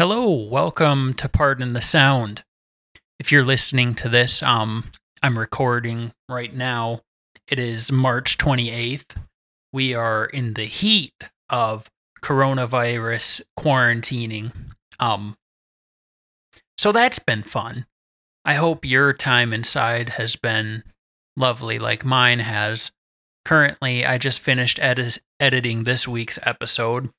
Hello, welcome to Pardon the Sound. If you're listening to this, um, I'm recording right now. It is March 28th. We are in the heat of coronavirus quarantining. Um, so that's been fun. I hope your time inside has been lovely like mine has. Currently, I just finished edit- editing this week's episode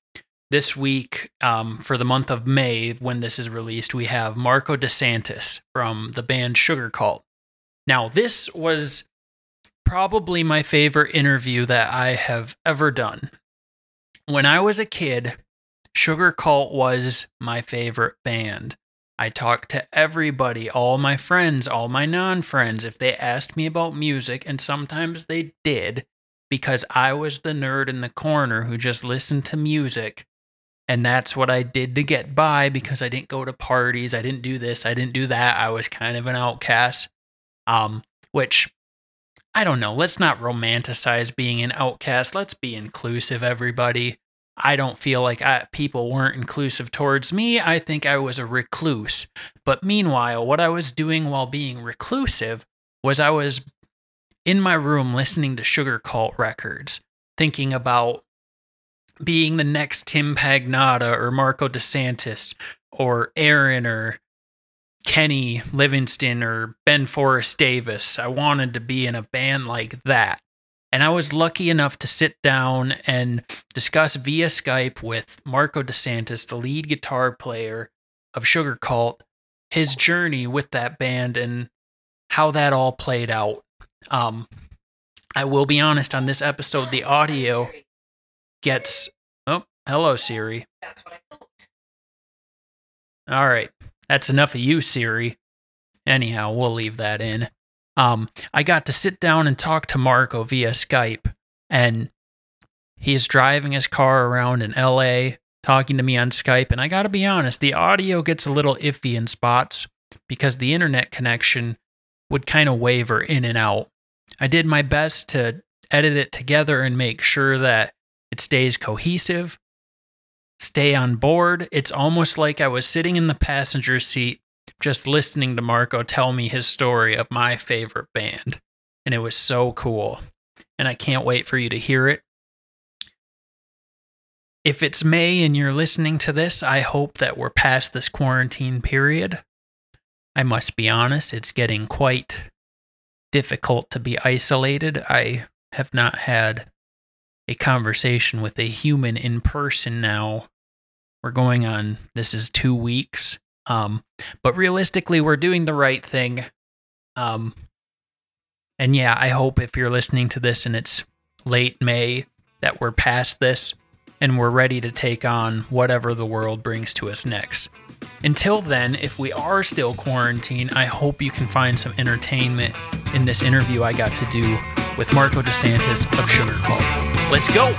this week, um, for the month of May, when this is released, we have Marko DeSantis from the band Sugarcult. Now, this was probably my favorite interview that I have ever done. When I was a kid, Sugarcult was my favorite band. I talked to everybody, all my friends, all my non friends, if they asked me about music, and sometimes they did because I was the nerd in the corner who just listened to music and that's what I did to get by because I didn't go to parties, I didn't do this, I didn't do that. I was kind of an outcast. Um, which I don't know, let's not romanticize being an outcast. Let's be inclusive, everybody. I don't feel like I, people weren't inclusive towards me. I think I was a recluse. But meanwhile, what I was doing while being reclusive was I was in my room listening to Sugarcult records, thinking about being the next Tim Pagnotta or Marko DeSantis or Aaron or Kenny Livingston or Ben Forrest Davis. I wanted to be in a band like that. And I was lucky enough to sit down and discuss via Skype with Marko DeSantis, the lead guitar player of Sugarcult, his journey with that band and how that all played out. Um, I will be honest on this episode, the audio gets. Oh, hello, Siri. All right. That's enough of you, Siri. Anyhow, we'll leave that in. Um, I got to sit down and talk to Marko via Skype, and he is driving his car around in LA, talking to me on Skype. And I got to be honest, the audio gets a little iffy in spots because the internet connection would kind of waver in and out. I did my best to edit it together and make sure that it stays cohesive, stay on board. It's almost like I was sitting in the passenger seat just listening to Marko tell me his story of my favorite band. And it was so cool. And I can't wait for you to hear it. If it's May and you're listening to this, I hope that we're past this quarantine period. I must be honest, it's getting quite difficult to be isolated. I have not had a conversation with a human in person now. We're going on, this is two weeks. Um, but realistically, we're doing the right thing. Um, and yeah, I hope if you're listening to this and it's late May that we're past this and we're ready to take on whatever the world brings to us next. Until then, if we are still quarantined, I hope you can find some entertainment in this interview I got to do with Marko DeSantis of Sugar Sugarcult. Let's go!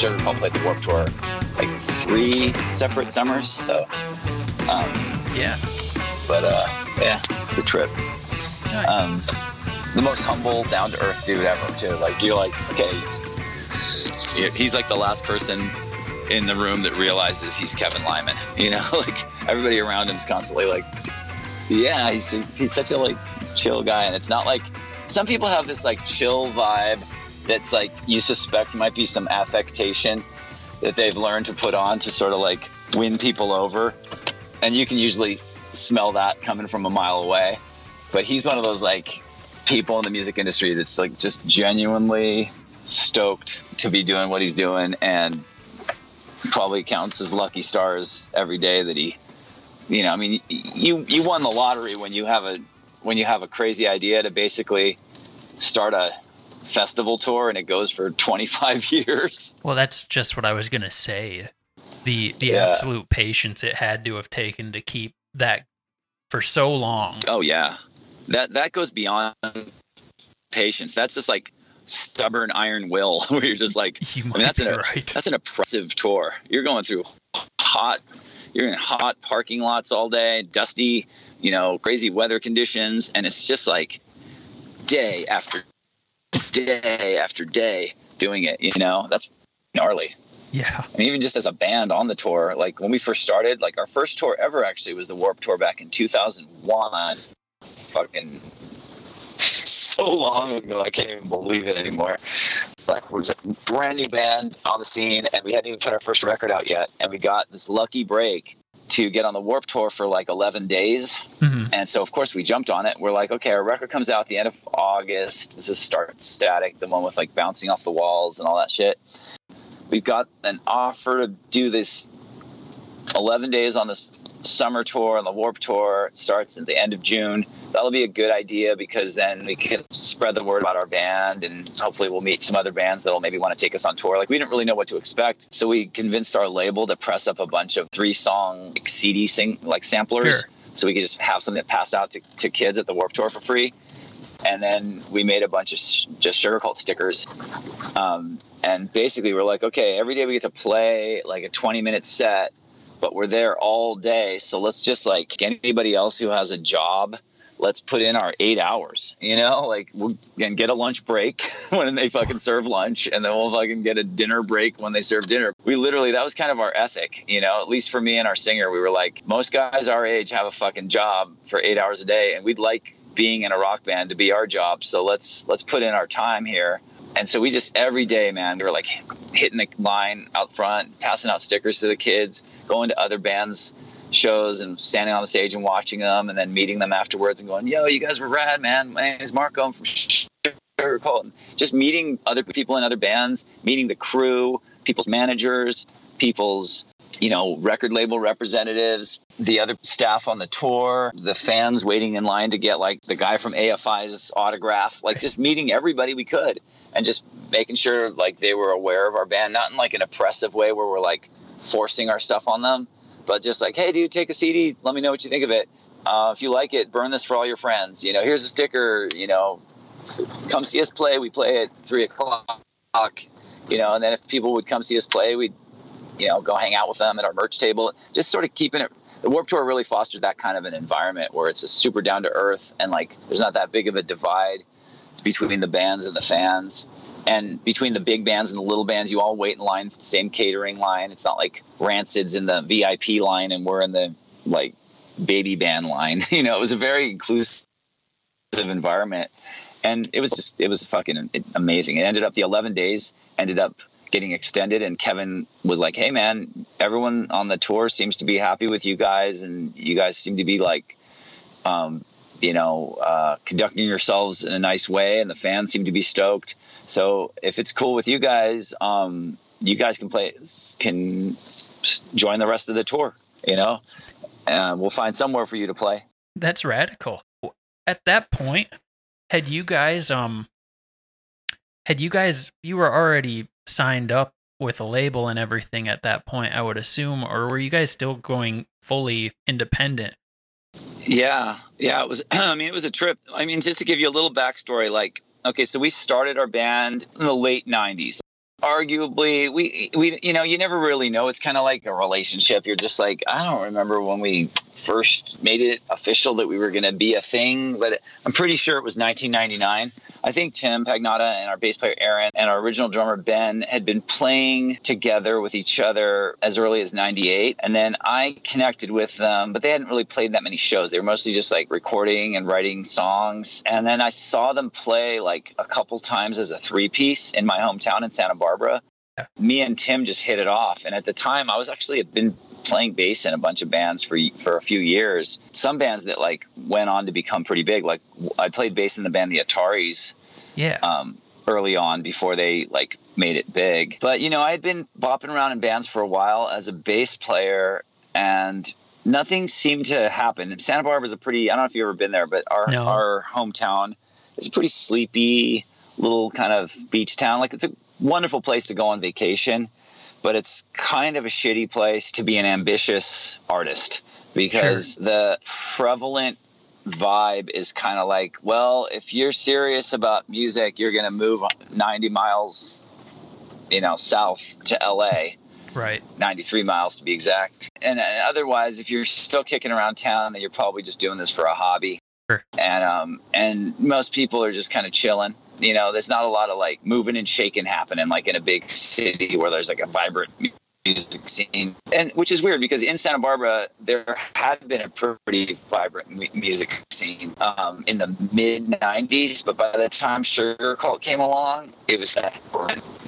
Sugarcult played the Warp Tour like three separate summers. So, um, Yeah. but uh, yeah, it's a trip. Nice. Um, the most humble, down to earth dude ever, too. Like you're like, okay, he's like the last person in the room that realizes he's Kevin Lyman. You know, like everybody around him's constantly like, yeah, he's he's such a like chill guy, and it's not like some people have this like chill vibe that's like you suspect might be some affectation that they've learned to put on to sort of like win people over, and you can usually smell that coming from a mile away. But he's one of those like people in the music industry that's like just genuinely stoked to be doing what he's doing and probably counts as lucky stars every day that he you know i mean you you won the lottery when you have a when you have a crazy idea to basically start a festival tour and it goes for 25 years. Well, that's just what I was gonna say. The the Yeah. absolute patience it had to have taken to keep that for so long. Oh yeah, that that goes beyond patience. That's just like stubborn iron will, where you're just like, You might that's be an- right. that's an oppressive tour. You're going through hot, you're in hot parking lots all day, dusty, you know, crazy weather conditions, and it's just like day after day after day doing it. You know, that's gnarly. Yeah. and even just as a band on the tour like when we first started like our first tour ever actually was the warp tour back in 2001 fucking so long ago i can't even believe it anymore like we was a brand new band on the scene and we hadn't even put our first record out yet and we got this lucky break to get on the warp tour for like 11 days hmm and so, of course, we jumped on it. We're like, okay, our record comes out the end of August. This is Start Static, the one with like bouncing off the walls and all that shit. We've got an offer to do this 11 days on this summer tour and the Warp Tour. Starts at the end of June. That'll be a good idea because then we can spread the word about our band and hopefully we'll meet some other bands that'll maybe want to take us on tour. Like we didn't really know what to expect. So we convinced our label to press up a bunch of three song like, CD sing like samplers Sure. so we could just have something that passed out to, to kids at the Warp Tour for free. And then we made a bunch of sh- just Sugarcult stickers. Um, and basically, we're like, okay, every day we get to play like a 20 minute set, but we're there all day. So let's just like anybody else who has a job, let's put in our eight hours, you know, like we'll and get a lunch break when they fucking serve lunch, and then we'll fucking get a dinner break when they serve dinner. We literally, that was kind of our ethic, you know, at least for me and our singer, we were like, most guys our age have a fucking job for eight hours a day, and we'd like being in a rock band to be our job. So let's let's put in our time here. And so we just every day, man, we were like hitting the line out front, passing out stickers to the kids, going to other bands shows and standing on the stage and watching them and then meeting them afterwards and going, yo, you guys were rad, man. My name is Marko. I'm from Cult. Just meeting other people in other bands, meeting the crew, people's managers, people's, you know, record label representatives, the other staff on the tour, the fans waiting in line to get like the guy from AFI's autograph, like just meeting everybody we could and just making sure like they were aware of our band, not in like an oppressive way where we're like forcing our stuff on them, but just like, hey, dude, take a CD. Let me know what you think of it. Uh, if you like it, burn this for all your friends. You know, here's a sticker. You know, come see us play. We play at three o'clock. You know, and then if people would come see us play, we'd you know go hang out with them at our merch table. Just sort of keeping it. The Warp Tour really fosters that kind of an environment where it's a super down to earth and like there's not that big of a divide between the bands and the fans. And between the big bands and the little bands, you all wait in line same catering line. It's not like Rancid's in the VIP line and we're in the like baby band line. You know, it was a very inclusive environment. And it was just, it was fucking amazing. It ended up, the 11 days ended up getting extended. And Kevin was like, hey, man, everyone on the tour seems to be happy with you guys. And you guys seem to be like, um, you know, uh, conducting yourselves in a nice way, and the fans seem to be stoked. So if it's cool with you guys, um, you guys can play, can join the rest of the tour. You know, uh, we'll find somewhere for you to play. That's radical. At that point, had you guys um had you guys you were already signed up with a label and everything at that point, I would assume, or were you guys still going fully independent? Yeah, yeah, it was. I mean, it was a trip. I mean, just to give you a little backstory, like, okay, so we started our band in the late '90s. Arguably, we we you know you never really know. It's kind of like a relationship. You're just like I don't remember when we first made it official that we were going to be a thing, but I'm pretty sure it was 1999. I think Tim Pagnotta and our bass player Aaron and our original drummer Ben had been playing together with each other as early as 98. And then I connected with them, but they hadn't really played that many shows. They were mostly just like recording and writing songs. And then I saw them play like a couple times as a three piece in my hometown in Santa Barbara. Yeah. Me and Tim just hit it off. And at the time, I was actually had been playing bass in a bunch of bands for for a few years. Some bands that like went on to become pretty big. Like I played bass in the band The Ataris Yeah. um, early on before they like made it big. But you know, I had been bopping around in bands for a while as a bass player, and nothing seemed to happen. Santa Barbara is a pretty I don't know if you've ever been there, but our No. our hometown is a pretty sleepy, little kind of beach town. Like it's a wonderful place to go on vacation, but it's kind of a shitty place to be an ambitious artist because sure. the prevalent vibe is kind of like, well, if you're serious about music, you're going to move 90 miles, you know, south to LA. Right. 93 miles to be exact. And, and otherwise, if you're still kicking around town, then you're probably just doing this for a hobby. Sure. And um and most people are just kind of chilling. You know, there's not a lot of like moving and shaking happening like in a big city where there's like a vibrant music scene, and which is weird because in Santa Barbara there had been a pretty vibrant music scene um, in the mid '90s, but by the time Sugarcult came along, it was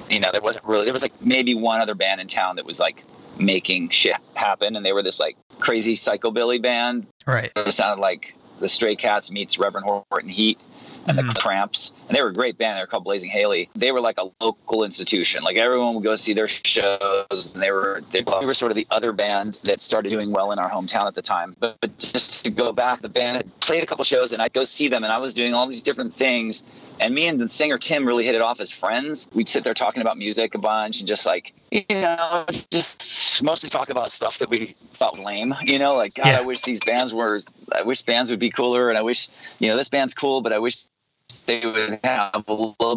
you know there wasn't really there was like maybe one other band in town that was like making shit happen, and they were this like crazy psychobilly band. Right. It sounded like the Stray Cats meets Reverend Horton Heat and mm-hmm. the Cramps, and they were a great band. They were called Blazing Haley. They were like a local institution. Like everyone would go see their shows, and they were they, were sort of the other band that started doing well in our hometown at the time. But, but just to go back, the band had played a couple shows, and I'd go see them, and I was doing all these different things. And me and the singer Tim really hit it off as friends. We'd sit there talking about music a bunch, and just like you know, just mostly talk about stuff that we thought was lame. You know, like God, yeah. I wish these bands were. I wish bands would be cooler, and I wish you know this band's cool, but I wish they would have a little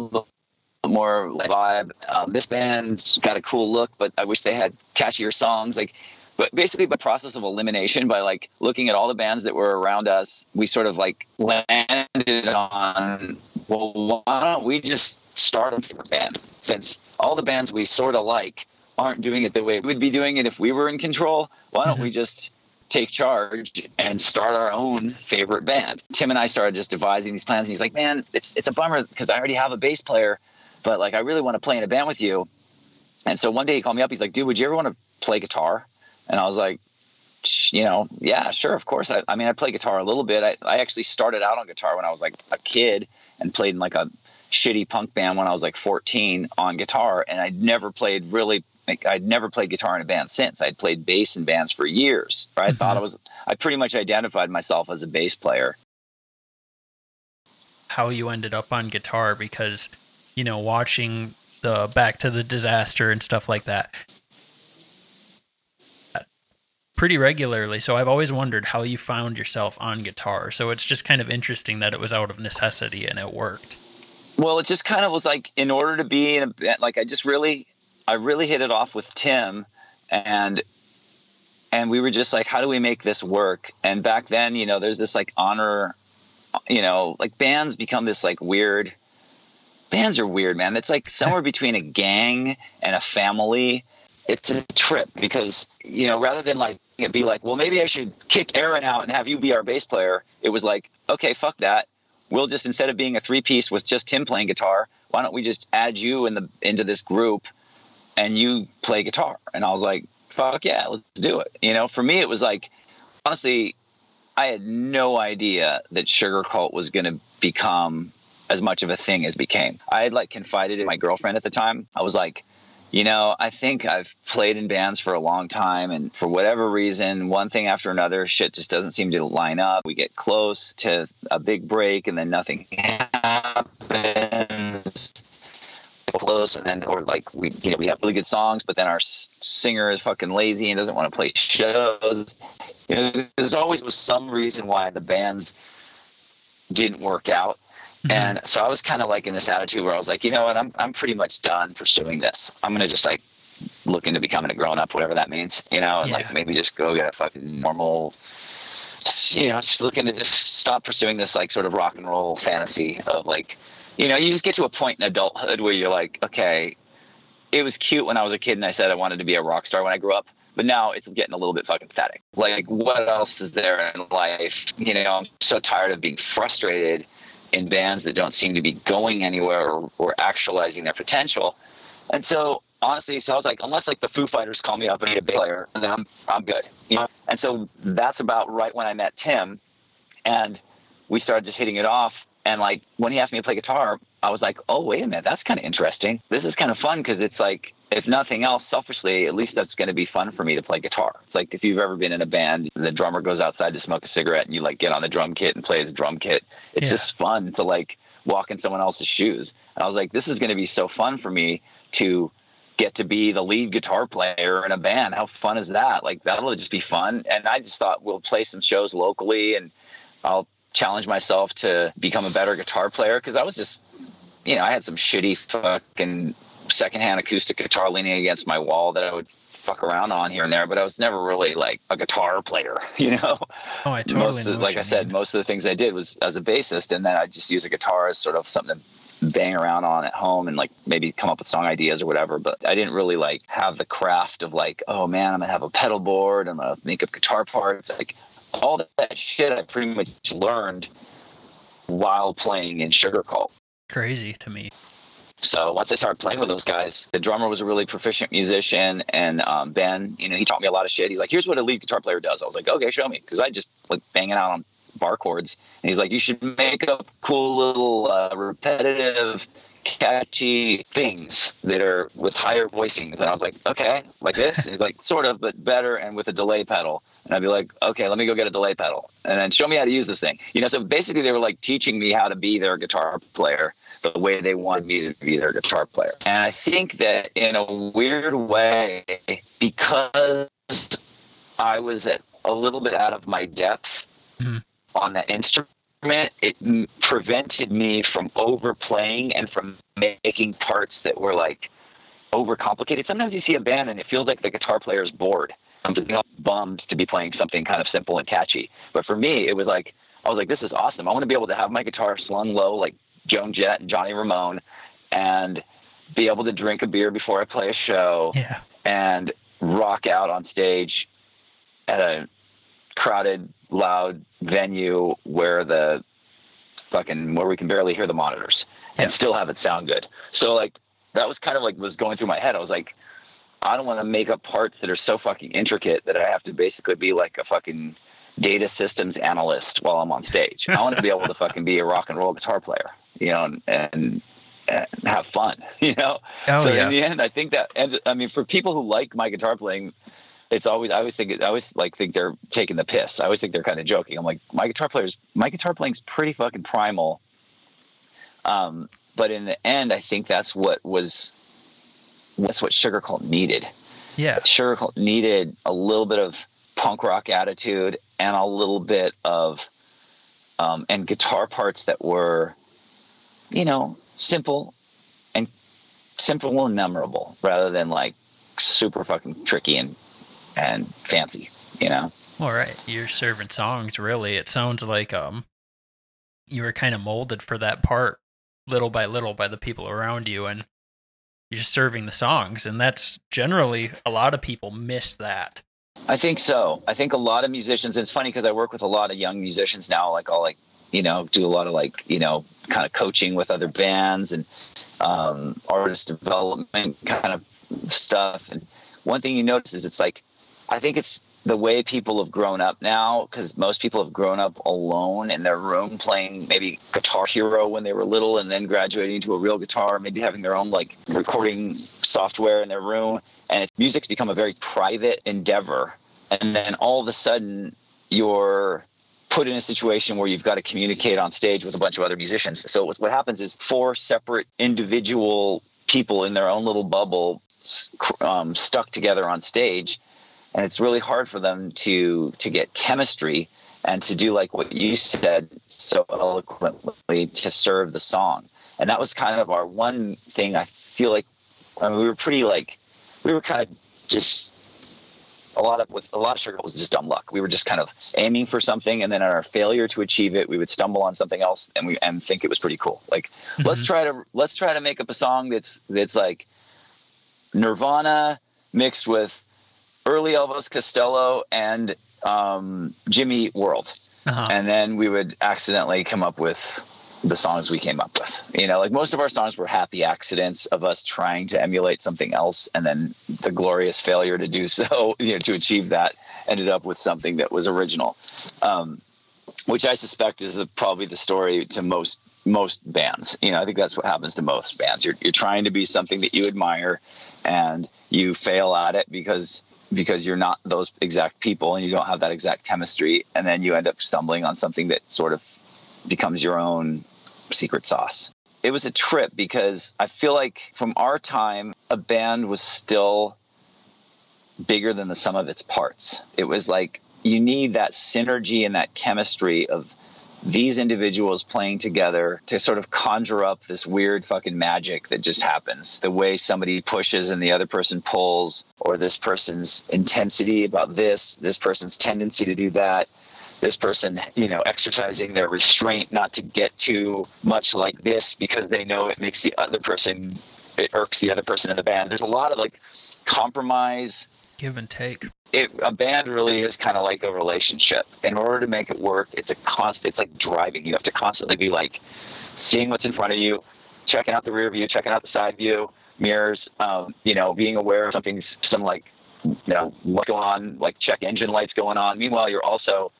bit more vibe. Um, this band's got a cool look, but I wish they had catchier songs. Like, but basically, by process of elimination, by like looking at all the bands that were around us, we sort of like landed on, well, why don't we just start a band? Since all the bands we sort of like aren't doing it the way we'd be doing it if we were in control, why don't mm-hmm. we just take charge and start our own favorite band. Tim and I started just devising these plans, and he's like, "Man, it's it's a bummer because I already have a bass player, but like I really want to play in a band with you." And so one day he called me up. He's like, "Dude, would you ever want to play guitar?" And I was like, "You know, yeah, sure, of course." I, I mean, I play guitar a little bit. I, I actually started out on guitar when I was like a kid and played in like a shitty punk band when I was like 14 on guitar, and I'd never played really like I'd never played guitar in a band since. I'd played bass in bands for years. Right? I thought mm-hmm. I was I pretty much identified myself as a bass player. How you ended up on guitar because you know watching the Back to the Disaster and stuff like that pretty regularly. So I've always wondered how you found yourself on guitar. So it's just kind of interesting that it was out of necessity and it worked. Well, it just kind of was like in order to be in a like I just really I really hit it off with Tim and and we were just like how do we make this work and back then you know there's this like honor you know like bands become this like weird bands are weird man it's like somewhere between a gang and a family it's a trip because you know rather than like it be like well maybe i should kick aaron out and have you be our bass player it was like okay fuck that we'll just instead of being a three piece with just tim playing guitar why don't we just add you in the into this group and you play guitar. And I was like, fuck yeah, let's do it. You know, for me, it was like, honestly, I had no idea that Sugarcult was going to become as much of a thing as became. I had like confided in my girlfriend at the time. I was like, you know, I think I've played in bands for a long time, and for whatever reason, one thing after another, shit just doesn't seem to line up. We get close to a big break, and then nothing happens close, and then or like we you know we have really good songs, but then our singer is fucking lazy and doesn't want to play shows. You know, there's always was some reason why the bands didn't work out. Mm-hmm. And so I was kind of like in this attitude where I was like, you know what, I'm I'm pretty much done pursuing this. I'm gonna just like look into becoming a grown up, whatever that means, you know, and yeah. like maybe just go get a fucking normal you know, just looking to just stop pursuing this like sort of rock and roll fantasy of like you know, you just get to a point in adulthood where you're like, okay, it was cute when I was a kid and I said I wanted to be a rock star when I grew up, but now it's getting a little bit fucking pathetic. Like, what else is there in life? You know, I'm so tired of being frustrated in bands that don't seem to be going anywhere or, or actualizing their potential. And so, honestly, so I was like, unless like the Foo Fighters call me up and need a bass player, and then I'm I'm good. You know? And so that's about right when I met Tim, and we started just hitting it off. And like when he asked me to play guitar, I was like, oh, wait a minute, that's kind of interesting. This is kind of fun because it's like, if nothing else, selfishly, at least that's going to be fun for me to play guitar. It's like if you've ever been in a band, the drummer goes outside to smoke a cigarette and you like get on the drum kit and play the drum kit. It's yeah. just fun to like walk in someone else's shoes. And I was like, this is going to be so fun for me to get to be the lead guitar player in a band. How fun is that? Like that'll just be fun. And I just thought we'll play some shows locally and I'll challenge myself to become a better guitar player because I was just, you know, I had some shitty fucking secondhand acoustic guitar leaning against my wall that I would fuck around on here and there, but I was never really like a guitar player, you know. Oh, I totally. Most of, like I said, most of the things I did was as a bassist, and then I just use a guitar as sort of something to bang around on at home and like maybe come up with song ideas or whatever. But I didn't really like have the craft of like, oh man, I'm gonna have a pedal board, I'm gonna make up guitar parts. Like all that shit I pretty much learned while playing in Sugarcult. Crazy to me. So once I started playing with those guys, the drummer was a really proficient musician, and um, Ben, you know, he taught me a lot of shit. He's like, "Here's what a lead guitar player does." I was like, "Okay, show me," because I just like banging out on bar chords. And he's like, "You should make up cool little uh, repetitive catchy things that are with higher voicings. And I was like, okay, like this? And he's like, sort of, but better and with a delay pedal. And I'd be like, okay, let me go get a delay pedal and then show me how to use this thing. You know, so basically they were like teaching me how to be their guitar player the way they wanted me to be their guitar player. And I think that in a weird way, because I was at a little bit out of my depth mm-hmm. on that instrument, it prevented me from overplaying and from making parts that were like overcomplicated. Sometimes you see a band and it feels like the guitar player is bored. I'm just bummed to be playing something kind of simple and catchy. But for me, it was like I was like, this is awesome. I want to be able to have my guitar slung low like Joan Jett and Johnny Ramone, and be able to drink a beer before I play a show, yeah. and rock out on stage at a crowded, loud venue where the fucking where we can barely hear the monitors and still have it sound good. So like that was kind of like was going through my head. I was like, I don't want to make up parts that are so fucking intricate that I have to basically be like a fucking data systems analyst while I'm on stage. I want to be able to fucking be a rock and roll guitar player, you know, and, and, and have fun, you know. Oh so yeah. In the end, I think that, and I mean, for people who like my guitar playing, it's always I always think I always like think they're taking the piss. I always think they're kind of joking. I'm like my guitar players, my guitar playing's pretty fucking primal. Um, but in the end, I think that's what was that's what Sugarcult needed. Yeah, Sugarcult needed a little bit of punk rock attitude and a little bit of um, and guitar parts that were, you know, simple and simple and memorable rather than like super fucking tricky and and fancy, you know. All right, you're serving songs. Really, it sounds like um, you were kind of molded for that part, little by little, by the people around you, and you're just serving the songs. And that's generally a lot of people miss that. I think so. I think a lot of musicians. And it's funny because I work with a lot of young musicians now. Like I'll like you know do a lot of like you know kind of coaching with other bands and um, artist development kind of stuff. And one thing you notice is it's like I think it's the way people have grown up now because most people have grown up alone in their room playing maybe guitar hero when they were little and then graduating to a real guitar maybe having their own like recording software in their room and it's, music's become a very private endeavor. And then all of a sudden you're put in a situation where you've got to communicate on stage with a bunch of other musicians. So what happens is four separate individual people in their own little bubble um, stuck together on stage and it's really hard for them to to get chemistry and to do like what you said so eloquently to serve the song. And that was kind of our one thing i feel like I mean, we were pretty like we were kind of just a lot of with a lot of sugar was just dumb luck. We were just kind of aiming for something and then in our failure to achieve it we would stumble on something else and we and think it was pretty cool. Like mm-hmm. let's try to let's try to make up a song that's that's like nirvana mixed with early Elvis Costello and um, Jimmy World, uh-huh. and then we would accidentally come up with the songs we came up with. You know, like most of our songs were happy accidents of us trying to emulate something else, and then the glorious failure to do so, you know, to achieve that, ended up with something that was original, um, which I suspect is the, probably the story to most most bands. You know, I think that's what happens to most bands. You're you're trying to be something that you admire, and you fail at it because because you're not those exact people and you don't have that exact chemistry and then you end up stumbling on something that sort of becomes your own secret sauce it was a trip because I feel like from our time, a band was still bigger than the sum of its parts. It was like you need that synergy and that chemistry of these individuals playing together to sort of conjure up this weird fucking magic that just happens. The way somebody pushes and the other person pulls, or this person's intensity about this, this person's tendency to do that, this person, you know, exercising their restraint not to get too much like this because they know it makes the other person, it irks the other person in the band. There's a lot of like compromise give and take. It, a band really is kind of like a relationship. In order to make it work, it's a constant. It's like driving. You have to constantly be like seeing what's in front of you, checking out the rear view, checking out the side view, mirrors. Um, you know, being aware of something's some like you know what's going on, like check engine lights going on. Meanwhile, you're also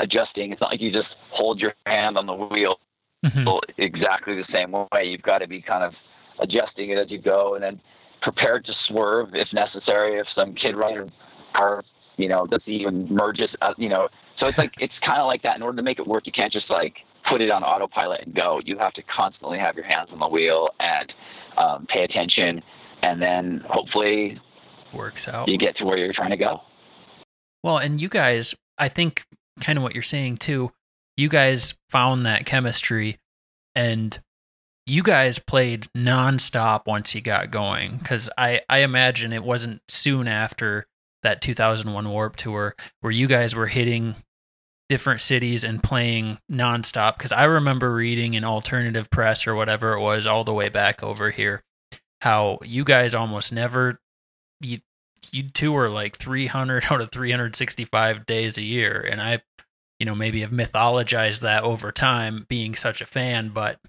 adjusting. It's not like you just hold your hand on the wheel mm-hmm. exactly the same way. You've got to be kind of adjusting it as you go, and then prepared to swerve if necessary if some kid running car, you know, doesn't even merges, uh, you know. So it's like it's kind of like that. In order to make it work, you can't just like put it on autopilot and go. You have to constantly have your hands on the wheel and um, pay attention, and then hopefully works out. You get to where you're trying to go. Well, and you guys, I think, kind of what you're saying too. You guys found that chemistry, and you guys played nonstop once you got going because I, I imagine it wasn't soon after that 2001 Warp Tour where you guys were hitting different cities and playing nonstop. Because I remember reading in alternative press or whatever it was all the way back over here how you guys almost never you you tour like 300 out of 365 days a year, and I, you know, maybe have mythologized that over time being such a fan, but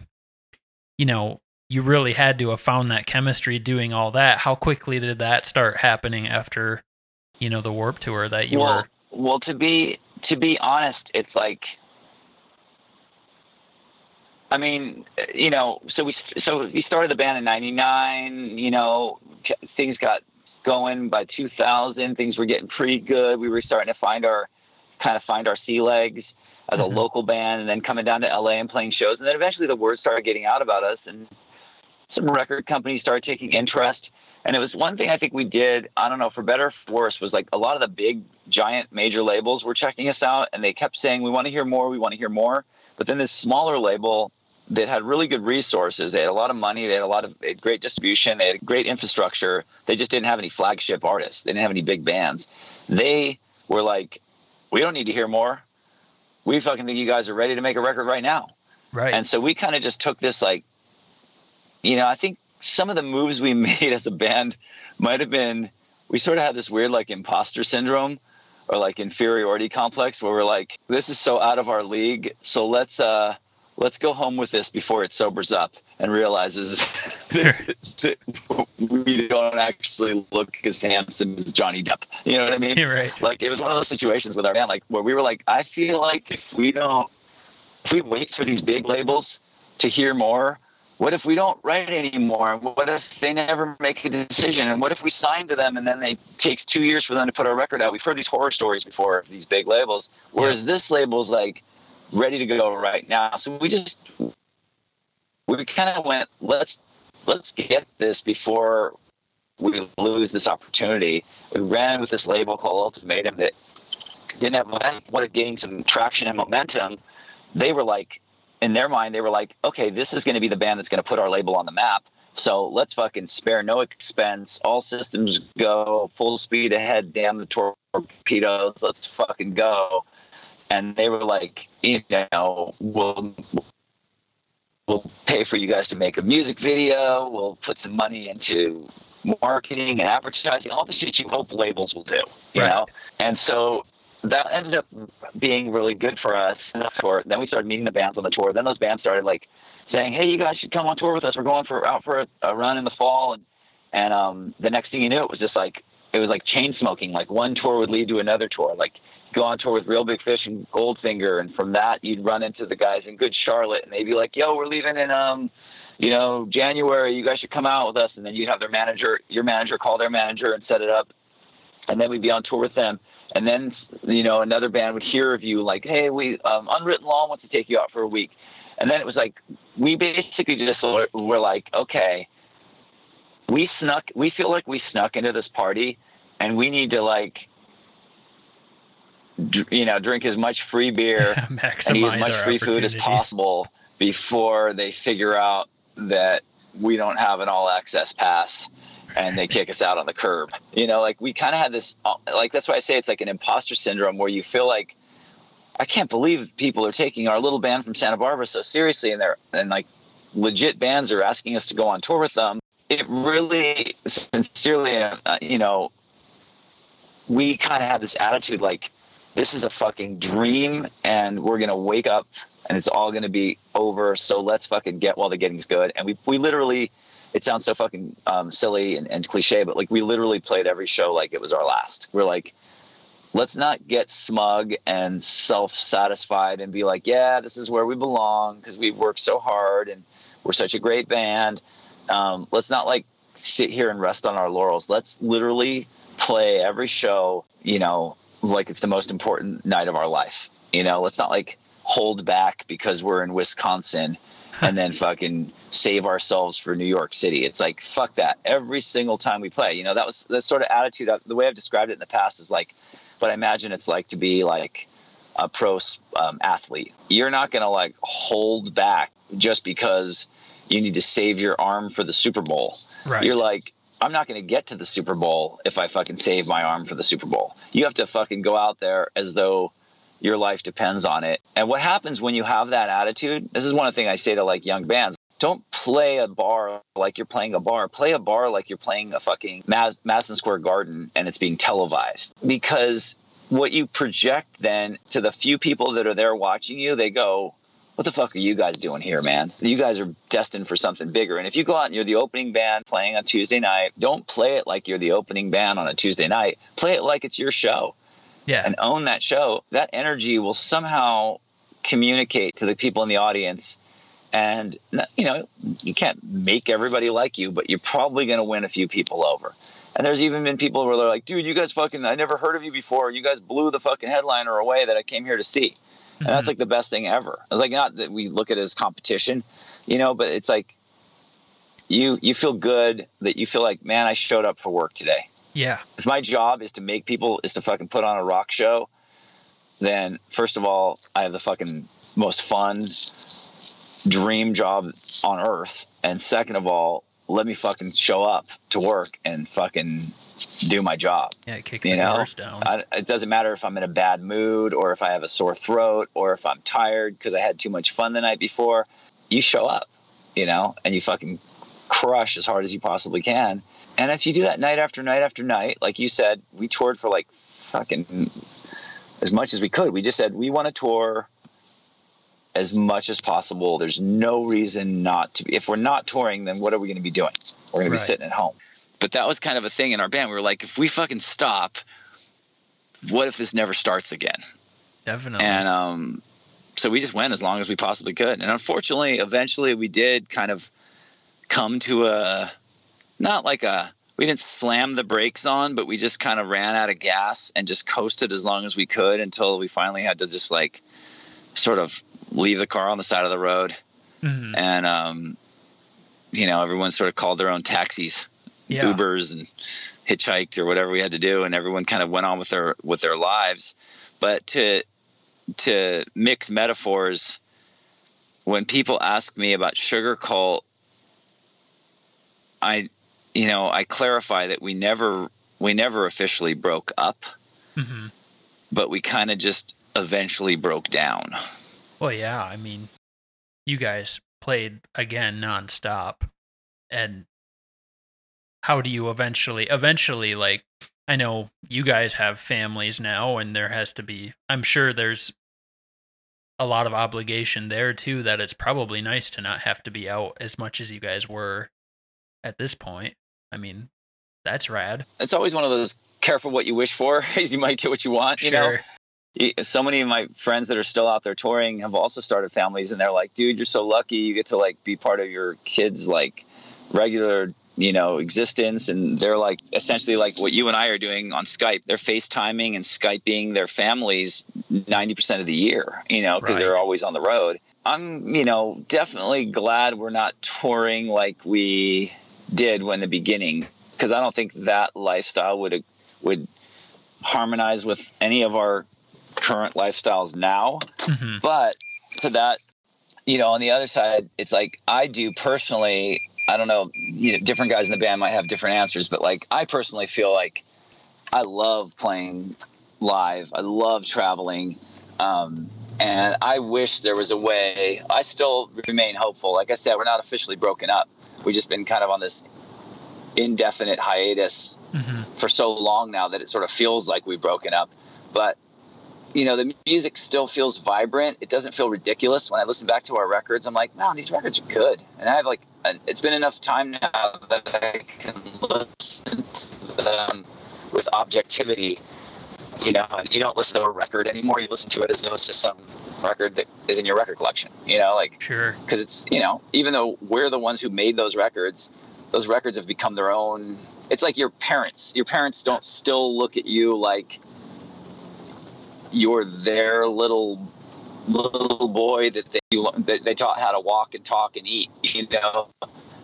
you know, you really had to have found that chemistry doing all that. How quickly did that start happening after, you know, the Warp Tour that you well, were? Well, to be to be honest, it's like, I mean, you know, so we so we started the band in '99. You know, things got going by 2000. Things were getting pretty good. We were starting to find our kind of find our sea legs as a mm-hmm. local band and then coming down to LA and playing shows. And then eventually the word started getting out about us and some record companies started taking interest. And it was one thing I think we did, I don't know, for better or for worse, was like a lot of the big, giant, major labels were checking us out and they kept saying, we want to hear more, we want to hear more. But then this smaller label that had really good resources, they had a lot of money, they had a lot of great distribution, they had great infrastructure. They just didn't have any flagship artists, they didn't have any big bands. They were like, we don't need to hear more we fucking think you guys are ready to make a record right now. Right. And so we kind of just took this like, you know, I think some of the moves we made as a band might have been, we sort of had this weird like imposter syndrome or like inferiority complex where we're like, this is so out of our league. So let's, uh, let's go home with this before it sobers up and realizes that, we don't actually look as handsome as Johnny Depp. You know what I mean? You're right. Like it was one of those situations with our band, like where we were like, I feel like if we don't, if we wait for these big labels to hear more, what if we don't write anymore? What if they never make a decision? And what if we sign to them and then it takes two years for them to put our record out? We've heard these horror stories before of these big labels, whereas yeah. this label's like ready to go right now. So we just we kind of went let's let's get this before we lose this opportunity. We ran with this label called Ultimatum that didn't have momentum, wanted gaining some traction and momentum. They were like, in their mind, they were like, okay, this is going to be the band that's going to put our label on the map. So let's fucking spare no expense, all systems go, full speed ahead, damn the torpedoes, let's fucking go. And they were like, you know, we'll we'll pay for you guys to make a music video. We'll put some money into marketing and advertising, all the shit you hope labels will do, you right. know? And so that ended up being really good for us. Then we started meeting the bands on the tour. Then those bands started like saying, "Hey, you guys should come on tour with us. We're going for out for a, a run in the fall." And and um, the next thing you knew, it was just like it was like chain smoking. Like one tour would lead to another tour. Like go on tour with Real Big Fish and Goldfinger, and from that you'd run into the guys in Good Charlotte, and they'd be like, "Yo, we're leaving in um, you know, January. You guys should come out with us." And then you'd have their manager, your manager, call their manager and set it up, and then we'd be on tour with them. And then you know another band would hear of you like, "Hey, we um, Unwritten Law wants to take you out for a week." And then it was like we basically just were, like, okay, we snuck. We feel like we snuck into this party, and we need to like, dr- you know, drink as much free beer and eat as much free food as possible before they figure out that we don't have an all access pass and they kick us out on the curb. You know, like we kind of had this, like that's why I say it's like an imposter syndrome where you feel like I can't believe people are taking our little band from Santa Barbara so seriously, and they're and like legit bands are asking us to go on tour with them. It really, sincerely, uh, you know, we kind of had this attitude like this is a fucking dream, and we're gonna wake up and it's all gonna be over. So let's fucking get while the getting's good. And we we literally, it sounds so fucking um, silly and, and cliche, but like we literally played every show like it was our last. We're like let's not get smug and self-satisfied and be like yeah this is where we belong because we've worked so hard and we're such a great band um, let's not like sit here and rest on our laurels let's literally play every show you know like it's the most important night of our life you know let's not like hold back because we're in wisconsin and then fucking save ourselves for New York City. It's like fuck that. Every single time we play, you know, that was the sort of attitude. Of, the way I've described it in the past is like what I imagine it's like to be like a pro um, athlete. You're not gonna like hold back just because you need to save your arm for the Super Bowl. Right. You're like, I'm not gonna get to the Super Bowl if I fucking save my arm for the Super Bowl. You have to fucking go out there as though your life depends on it. And what happens when you have that attitude? This is one of the things I say to like young bands. Don't play a bar like you're playing a bar. Play a bar like you're playing a fucking Madison Square Garden and it's being televised. Because what you project then to the few people that are there watching you, they go, what the fuck are you guys doing here, man? You guys are destined for something bigger. And if you go out and you're the opening band playing on Tuesday night, don't play it like you're the opening band on a Tuesday night. Play it like it's your show Yeah. and own that show, that energy will somehow communicate to the people in the audience. And you know, you can't make everybody like you, but you're probably going to win a few people over. And there's even been people where they're like, "Dude, you guys fucking, I never heard of you before. You guys blew the fucking headliner away that I came here to see." And that's Mhm. like the best thing ever. It's like not that we look at it as competition, you know, but it's like you you feel good that you feel like, man, I showed up for work today yeah. if my job is to make people is to fucking put on a rock show, then first of all, I have the fucking most fun dream job on earth, and second of all, let me fucking show up to work and fucking do my job. Yeah. Kick You the know, down. I, it doesn't matter if I'm in a bad mood or if I have a sore throat or if I'm tired because I had too much fun the night before. You show up, you know, and you fucking crush as hard as you possibly can. And if you do that night after night after night, like you said, we toured for like fucking as much as we could. We just said we want to tour as much as possible. There's no reason not to be. If we're not touring, then what are we going to be doing? We're going to Right. be sitting at home. But that was kind of a thing in our band. We were like, if we fucking stop, what if this never starts again? Definitely. And um, so we just went as long as we possibly could. And unfortunately, eventually we did kind of come to a not like a we didn't slam the brakes on, but we just kind of ran out of gas and just coasted as long as we could until we finally had to just like sort of leave the car on the side of the road Mhm. and um, you know everyone sort of called their own taxis Yeah. ubers and hitchhiked or whatever we had to do and everyone kind of went on with their with their lives but to to mix metaphors when people ask me about Sugarcult i you know i clarify that we never we never officially broke up Mhm. but we kind of just eventually broke down Well, yeah. I mean, you guys played again nonstop, and how do you eventually, eventually, like, I know you guys have families now, and there has to be. I'm sure there's a lot of obligation there too. That it's probably nice to not have to be out as much as you guys were at this point. I mean, that's rad. it's always one of those careful what you wish for is you might get what you want you know Sure. So many of my friends that are still out there touring have also started families and they're like dude you're so lucky you get to like be part of your kids like regular you know existence and they're like essentially like what you and I are doing on Skype they're FaceTiming and Skyping their families 90% of the year, you know, because Right. they're always on the road. I'm, you know, definitely glad we're not touring like we did when the beginning, because I don't think that lifestyle would would harmonize with any of our current lifestyles now. Mhm. But to that, you know, on the other side, it's like I do personally. I don't know, you know, different guys in the band might have different answers, but like I personally feel like I love playing live. I love traveling. Um, and I wish there was a way. I still remain hopeful. Like I said, we're not officially broken up. We've just been kind of on this indefinite hiatus Mhm. for so long now that it sort of feels like we've broken up. But you know, the music still feels vibrant. It doesn't feel ridiculous. When I listen back to our records, I'm like, man, these records are good. And I have like, an- it's been enough time now that I can listen to them with objectivity. You know, and you don't listen to a record anymore. You listen to it as though it's just some record that is in your record collection. You know, like Sure. because it's you know even though we're the ones who made those records those records have become their own it's like your parents your parents don't still look at you like you're their little little boy that they that they taught how to walk and talk and eat you know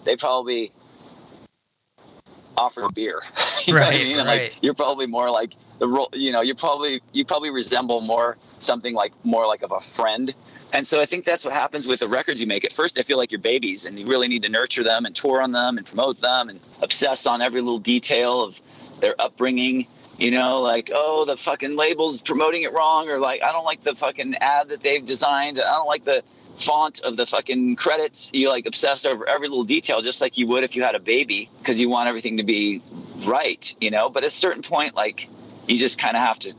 they probably offer a beer you what I Right, mean? right. like you're probably more like the role you know you probably you probably resemble more something like more like of a friend and so I think that's what happens with the records you make. At first, they feel like your babies, and you really need to nurture them and tour on them and promote them and obsess on every little detail of their upbringing. You know, like, oh, the fucking label's promoting it wrong, or like, I don't like the fucking ad that they've designed. I don't like the font of the fucking credits. You like obsess over every little detail, just like you would if you had a baby, because you want everything to be right, you know? But at a certain point, like, you just kind of have to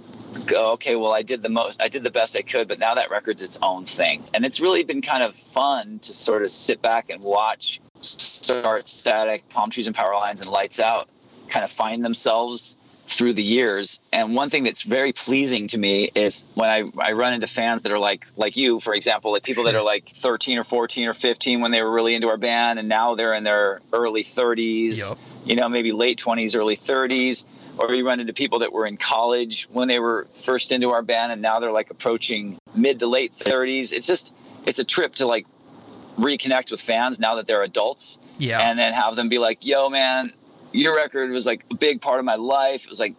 go okay well i did the most i did the best i could but now that record's its own thing. And it's really been kind of fun to sort of sit back and watch start static palm trees and power lines and lights out kind of find themselves through the years. And one thing that's very pleasing to me is when I, I run into fans that are like like you for example like people that are like 13 or 14 or 15 when they were really into our band and now they're in their early 30s Yep. you know maybe late 20s early 30s or you run into people that were in college when they were first into our band and now they're like approaching mid to late 30s it's just it's a trip to like reconnect with fans now that they're adults Yeah. and then have them be like yo man your record was like a big part of my life it was like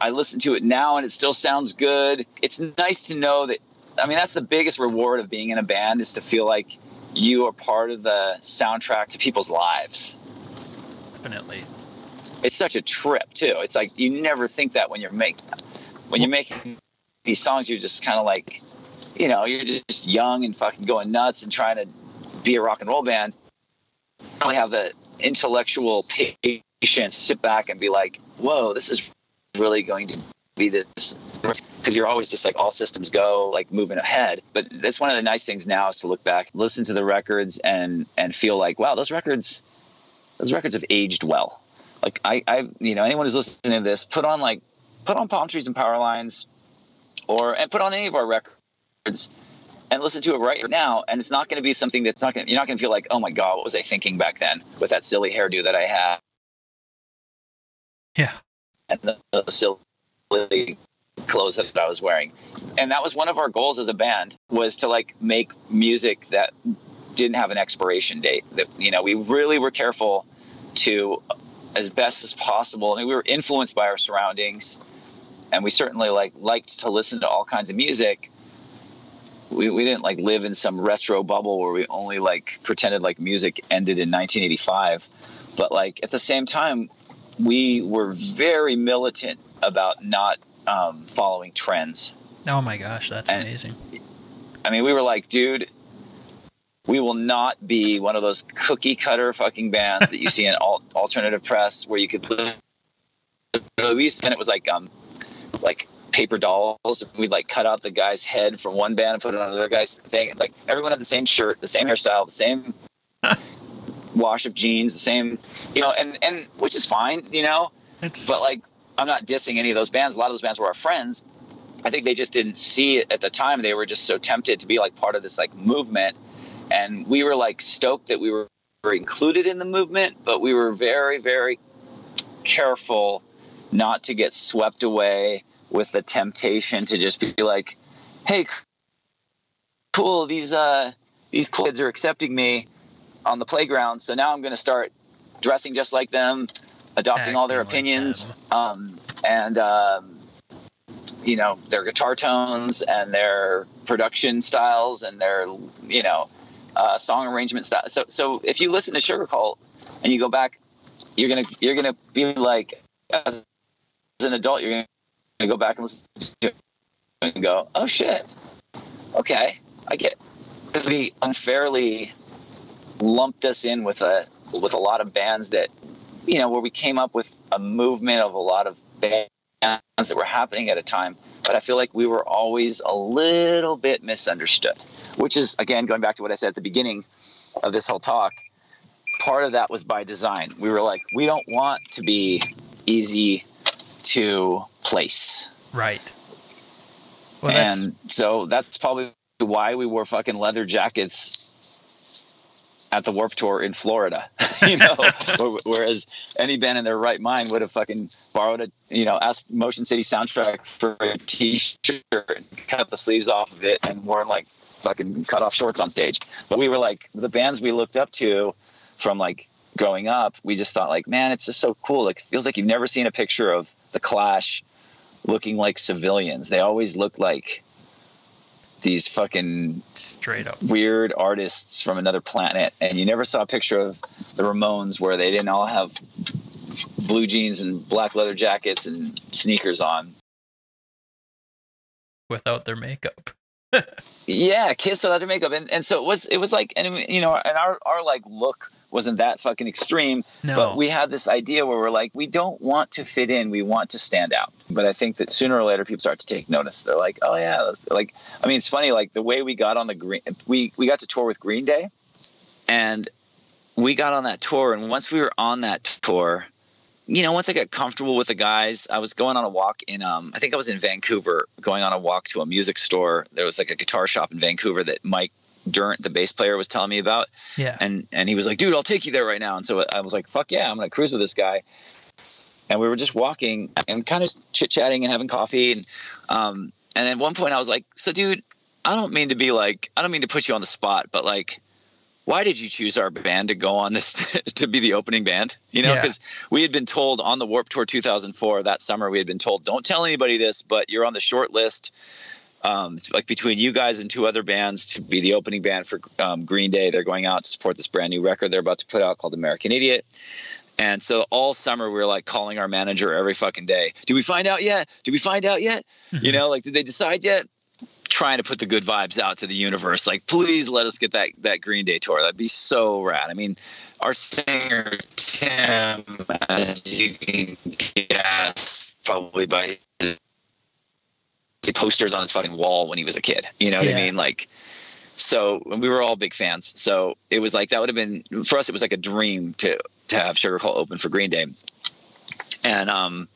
i listen to it now and it still sounds good it's nice to know that i mean that's the biggest reward of being in a band is to feel like you are part of the soundtrack to people's lives Definitely. It's such a trip too. It's like you never think that when you're making when you're making these songs, you're just kind of like, you know, you're just young and fucking going nuts and trying to be a rock and roll band. You don't have the intellectual patience to sit back and be like, whoa, this is really going to be this because you're always just like all systems go like moving ahead but that's one of the nice things now is to look back listen to the records and and feel like wow those records those records have aged well like I, I you know anyone who's listening to this put on like put on palm trees and power lines or and put on any of our records and listen to it right now. And it's not going to be something that's not going to you're not going to feel like oh my god what was i thinking back then with that silly hairdo that i had? Yeah. and the, the silly clothes that i was wearing. And that was one of our goals as a band was to like make music that didn't have an expiration date that you know we really were careful to as best as possible. I mean, we were influenced by our surroundings, and we certainly like liked to listen to all kinds of music. We, we didn't like live in some retro bubble where we only like pretended like music ended in 1985, but like at the same time, we were very militant about not um, following trends. Oh my gosh, that's And- amazing. I mean, we were like, dude, we will not be one of those cookie cutter fucking bands that you see in alt- alternative press where you could live. We used to, and it was like um, like paper dolls. We'd like cut out the guy's head from one band and put it on another guy's thing. Like everyone had the same shirt, the same hairstyle, the same wash of jeans, the same, you know, and and which is fine, you know. It's But like, I'm not dissing any of those bands. A lot of those bands were our friends. I think they just didn't see it at the time. They were just so tempted to be like part of this like movement, and we were like stoked that we were, included in the movement. But we were very, very careful not to get swept away with the temptation to just be like, hey, cool, these uh, these cool kids are accepting me on the playground, so now I'm going to start dressing just like them, adopting all their Acting like opinions, um, and um, you know their guitar tones and their production styles and their you know uh, song arrangement style. So so if you listen to Sugarcult and you go back, you're gonna you're gonna be like as, as an adult, you're gonna go back and listen to it and go, oh shit, okay, I get because we unfairly lumped us in with a with a lot of bands that you know where we came up with a movement of a lot of bands that were happening at a time but i feel like we were always a little bit misunderstood which is again going back to what i said at the beginning of this whole talk part of that was by design we were like we don't want to be easy to place Right. Well, that's and so that's probably why we wore fucking leather jackets at the Warp Tour in Florida. you know, whereas any band in their right mind would have fucking borrowed a, you know, asked Motion City Soundtrack for a T-shirt, and cut the sleeves off of it, and worn like fucking cut off shorts on stage. But we were like the bands we looked up to from like growing up. We just thought like, man, it's just so cool. Like, feels like you've never seen a picture of the Clash looking like civilians. They always look like these fucking straight up. weird artists from another planet. And you never saw a picture of the Ramones where they didn't all have blue jeans and black leather jackets and sneakers on. without their makeup. Yeah, Kiss without makeup, and and so it was it was like and you know and our our like look wasn't that fucking extreme, No. but we had this idea where we're like we don't want to fit in, we want to stand out. But I think that sooner or later people start to take notice. They're like, oh yeah, like I mean it's funny like the way we got on the green we we got to tour with Green Day, and we got on that tour, and once we were on that tour. You know, once I got comfortable with the guys, I was going on a walk in um I think I was in Vancouver going on a walk to a music store. There was like a guitar shop in Vancouver that Mike Dirnt, the bass player, was telling me about yeah. and and he was like, "Dude, I'll take you there right now." And so I was like, "Fuck yeah, I'm gonna cruise with this guy." And we were just walking and kind of chit chatting and having coffee, and um, and at one point I was like, "So, dude, I don't mean to be like, I don't mean to put you on the spot, but like." Why did you choose our band to go on this to be the opening band? You know, Yeah. because we had been told on the Warp Tour 2004 that summer we had been told, don't tell anybody this, but you're on the short list um, it's like between you guys and two other bands to be the opening band for um, Green Day. They're going out to support this brand new record they're about to put out called American Idiot. And so all summer we were like calling our manager every fucking day. Do we find out yet? Do we find out yet? You know, like did they decide yet? Trying to put the good vibes out to the universe. Like, please let us get that that Green Day tour. That'd be so rad. I mean, our singer Tim, as you can guess, probably by his posters on his fucking wall when he was a kid. You know what Yeah. I mean? Like, so and we were all big fans. So it was like that would have been for us. It was like a dream to to have Sugarcult open for Green Day. And um,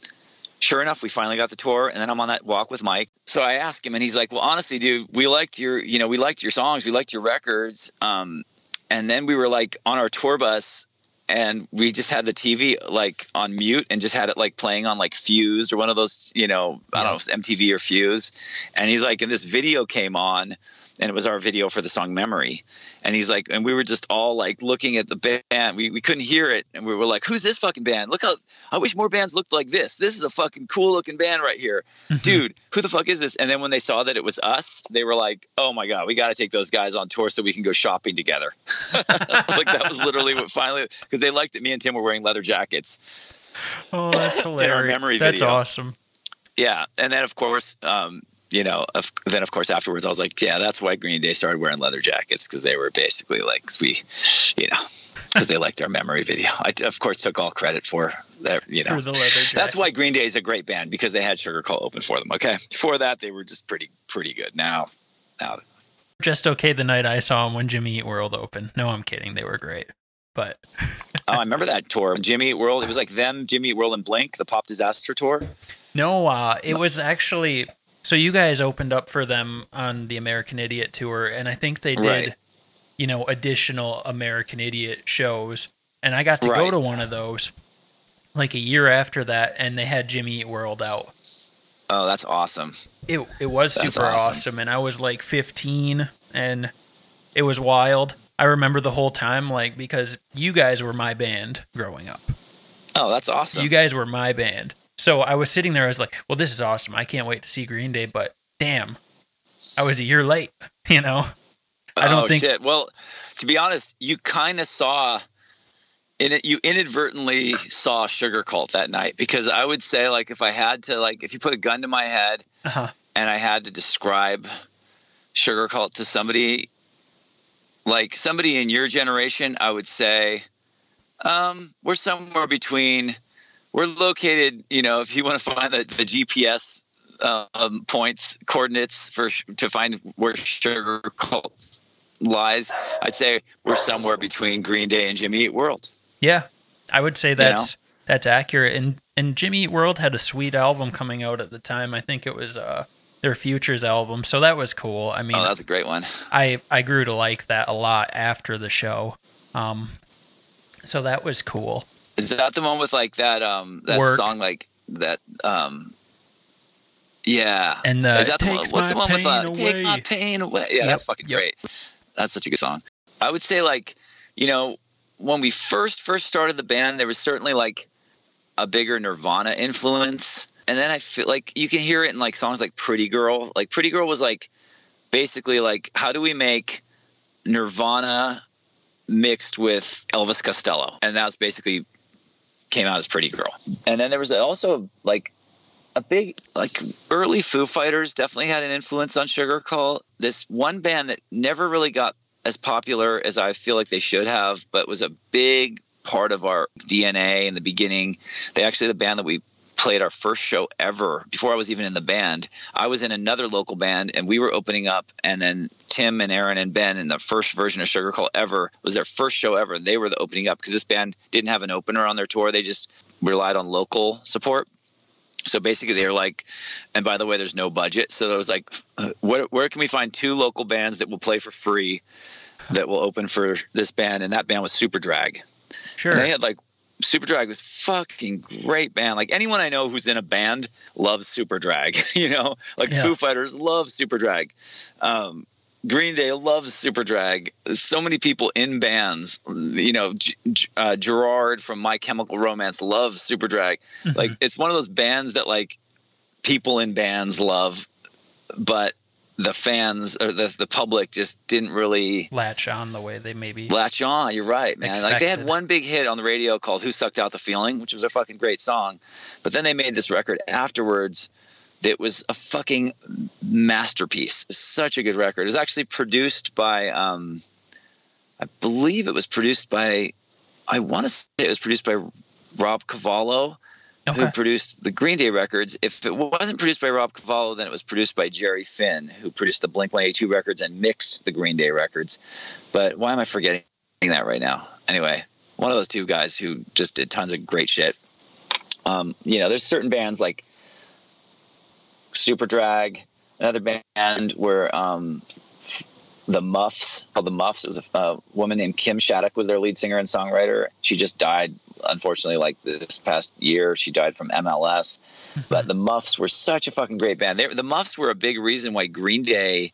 sure enough, we finally got the tour, and then I'm on that walk with Mike. So I asked him, and he's like, "Well, honestly, dude, we liked your, you know, we liked your songs, we liked your records." Um, and then we were like on our tour bus and we just had the TV like on mute and just had it like playing on like Fuse or one of those, you know, I don't know if it's MTV or Fuse. And he's like, and this video came on and it was our video for the song Memory. And he's like, and we were just all like looking at the band. We, we couldn't hear it. And we were like, who's this fucking band? Look how, I wish more bands looked like this. This is a fucking cool looking band right here. Mhm. Dude, who the fuck is this? And then when they saw that it was us, they were like, oh my God, we got to take those guys on tour so we can go shopping together. like that was literally what finally, because they liked that me and Tim were wearing leather jackets. Oh, that's hilarious. memory that's video. awesome. Yeah, and then of course, um, you know, of, then of course afterwards, I was like, yeah, that's why Green Day started wearing leather jackets because they were basically like we, you know, because they liked our memory video. I of course took all credit for that. You know, For the leather jacket. that's why Green Day is a great band because they had Sugarcult open for them. Okay, before that they were just pretty pretty good. Now, now just okay the night I saw them when Jimmy Eat World opened. No, I'm kidding. They were great. But oh, I remember that tour, Jimmy Eat World. It was like them, Jimmy Eat World, and Blink, the Pop Disaster tour. no, uh, it was actually so you guys opened up for them on the American Idiot tour, and I think they did, Right. you know, additional American Idiot shows, and I got to go to one of those like a year after that, and they had Jimmy Eat World out. Oh, that's awesome. It it was That's super awesome. awesome. and I was like 15, and it was wild. I remember the whole time, like because you guys were my band growing up. Oh, that's awesome. You guys were my band, so I was sitting there. I was like, "Well, this is awesome. I can't wait to see Green Day." But damn, I was a year late. You know, I don't oh, think- shit. Well, to be honest, you kind of saw in it. You inadvertently saw Sugarcult that night because I would say, like, if I had to, like, if you put a gun to my head uh-huh. and I had to describe Sugarcult to somebody, like somebody in your generation, I would say, um, we're somewhere between. We're located, you know, if you want to find the, the GPS um, points coordinates for to find where Sugar Cult lies, I'd say we're somewhere between Green Day and Jimmy Eat World. yeah, I would say know? that's that's accurate. And and Jimmy Eat World had a sweet album coming out at the time. I think it was uh their Futures album, so that was cool. I mean, Oh, that's a great one. I I grew to like that a lot after the show. Um, so that was cool. Is that the one with like that um that Work. song like that um yeah. And the Is that the one? What's the one with uh, pain "Takes My. Pain Away"? Yeah, Yep, that's fucking yep. great. That's such a good song. I would say like, you know, when we first first started the band, there was certainly like a bigger Nirvana influence, and then I feel like you can hear it in like songs like "Pretty Girl." Like "Pretty Girl" was like basically like, how do we make Nirvana mixed with Elvis Costello, and that was basically came out as Pretty Girl. And then there was also like a big like early Foo Fighters definitely had an influence on Sugarcult. This one band that never really got as popular as I feel like they should have, but was a big part of our DNA in the beginning. They actually the band that we played our first show ever before I was even in the band. I was in another local band and we were opening up and then Tim and Aaron and Ben in the first version of Sugarcult ever was their first show ever and they were the opening up because this band didn't have an opener on their tour. They just relied on local support. So basically, they were like, and by the way, there's no budget. So there was like, uh, where, where can we find two local bands that will play for free that will open for this band? And that band was Superdrag. Sure. And they had like, Superdrag was fucking great band. Like anyone I know who's in a band loves Superdrag. you know, like Yeah. Foo Fighters love Superdrag. Um, Green Day loves Superdrag. So many people in bands, you know, G- uh, Gerard from My Chemical Romance loves Superdrag. Mhm. Like it's one of those bands that like people in bands love, but the fans or the the public just didn't really latch on the way they maybe. latch on. You're right, man. Like they had one big hit on the radio called "Who Sucked Out the Feeling," which was a fucking great song, but then they made this record afterwards that was a fucking masterpiece. Such a good record. It was actually produced by, um, I believe it was produced by, I want to say it was produced by Rob Cavallo who produced the Green Day records. If it wasn't produced by Rob Cavallo, then it was produced by Jerry Finn, who produced the Blink 182 records and mixed the Green Day records. But why am I forgetting that right now? Anyway, one of those two guys who just did tons of great shit. Um, you know, there's certain bands like Superdrag, another band where um, the Muffs, called the Muffs, it was a, a woman named Kim Shattuck was their lead singer and songwriter. She just died, unfortunately, like this past year. She died from MLS. But the Muffs were such a fucking great band. They, the Muffs were a big reason why Green Day,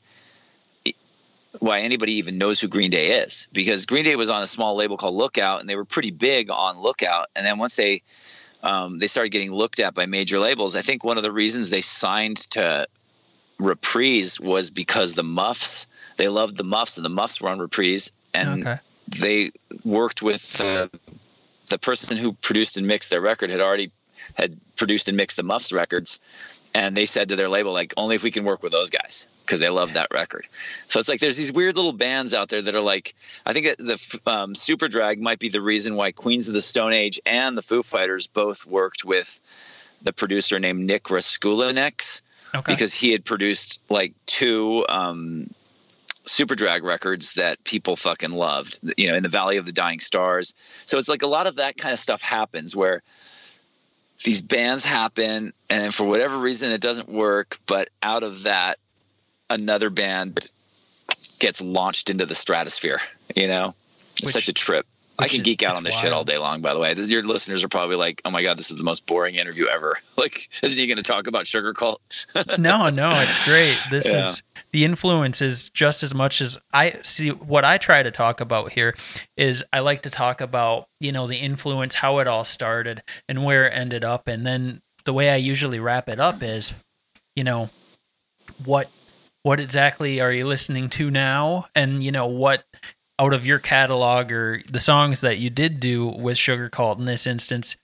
why anybody even knows who Green Day is, because Green Day was on a small label called Lookout, and they were pretty big on Lookout. And then once they um, they started getting looked at by major labels, I think one of the reasons they signed to Reprise was because the Muffs they loved the Muffs, and the Muffs were on Reprise, and okay. they worked with uh, the person who produced and mixed their record had already had produced and mixed the Muffs records, and they said to their label like only if we can work with those guys because they love that record. So it's like there's these weird little bands out there that are like I think that the um, Superdrag might be the reason why Queens of the Stone Age and the Foo Fighters both worked with the producer named Nick Raskulinecz Okay. because he had produced like two um, Superdrag records that people fucking loved you know in the valley of the dying stars. So it's like a lot of that kind of stuff happens where these bands happen and for whatever reason it doesn't work but out of that another band gets launched into the stratosphere you know? It's Which- such a trip I can geek out on this shit all day long. By the way, this, your listeners are probably like, "Oh my god, this is the most boring interview ever." Like, isn't he going to talk about Sugarcult? no, no, it's great. This Yeah. is the influence is just as much as I see. What I try to talk about here is I like to talk about you know the influence, how it all started, and where it ended up, and then the way I usually wrap it up is, you know, what what exactly are you listening to now, and you know what out of your catalog or the songs that you did do with Sugarcult in this instance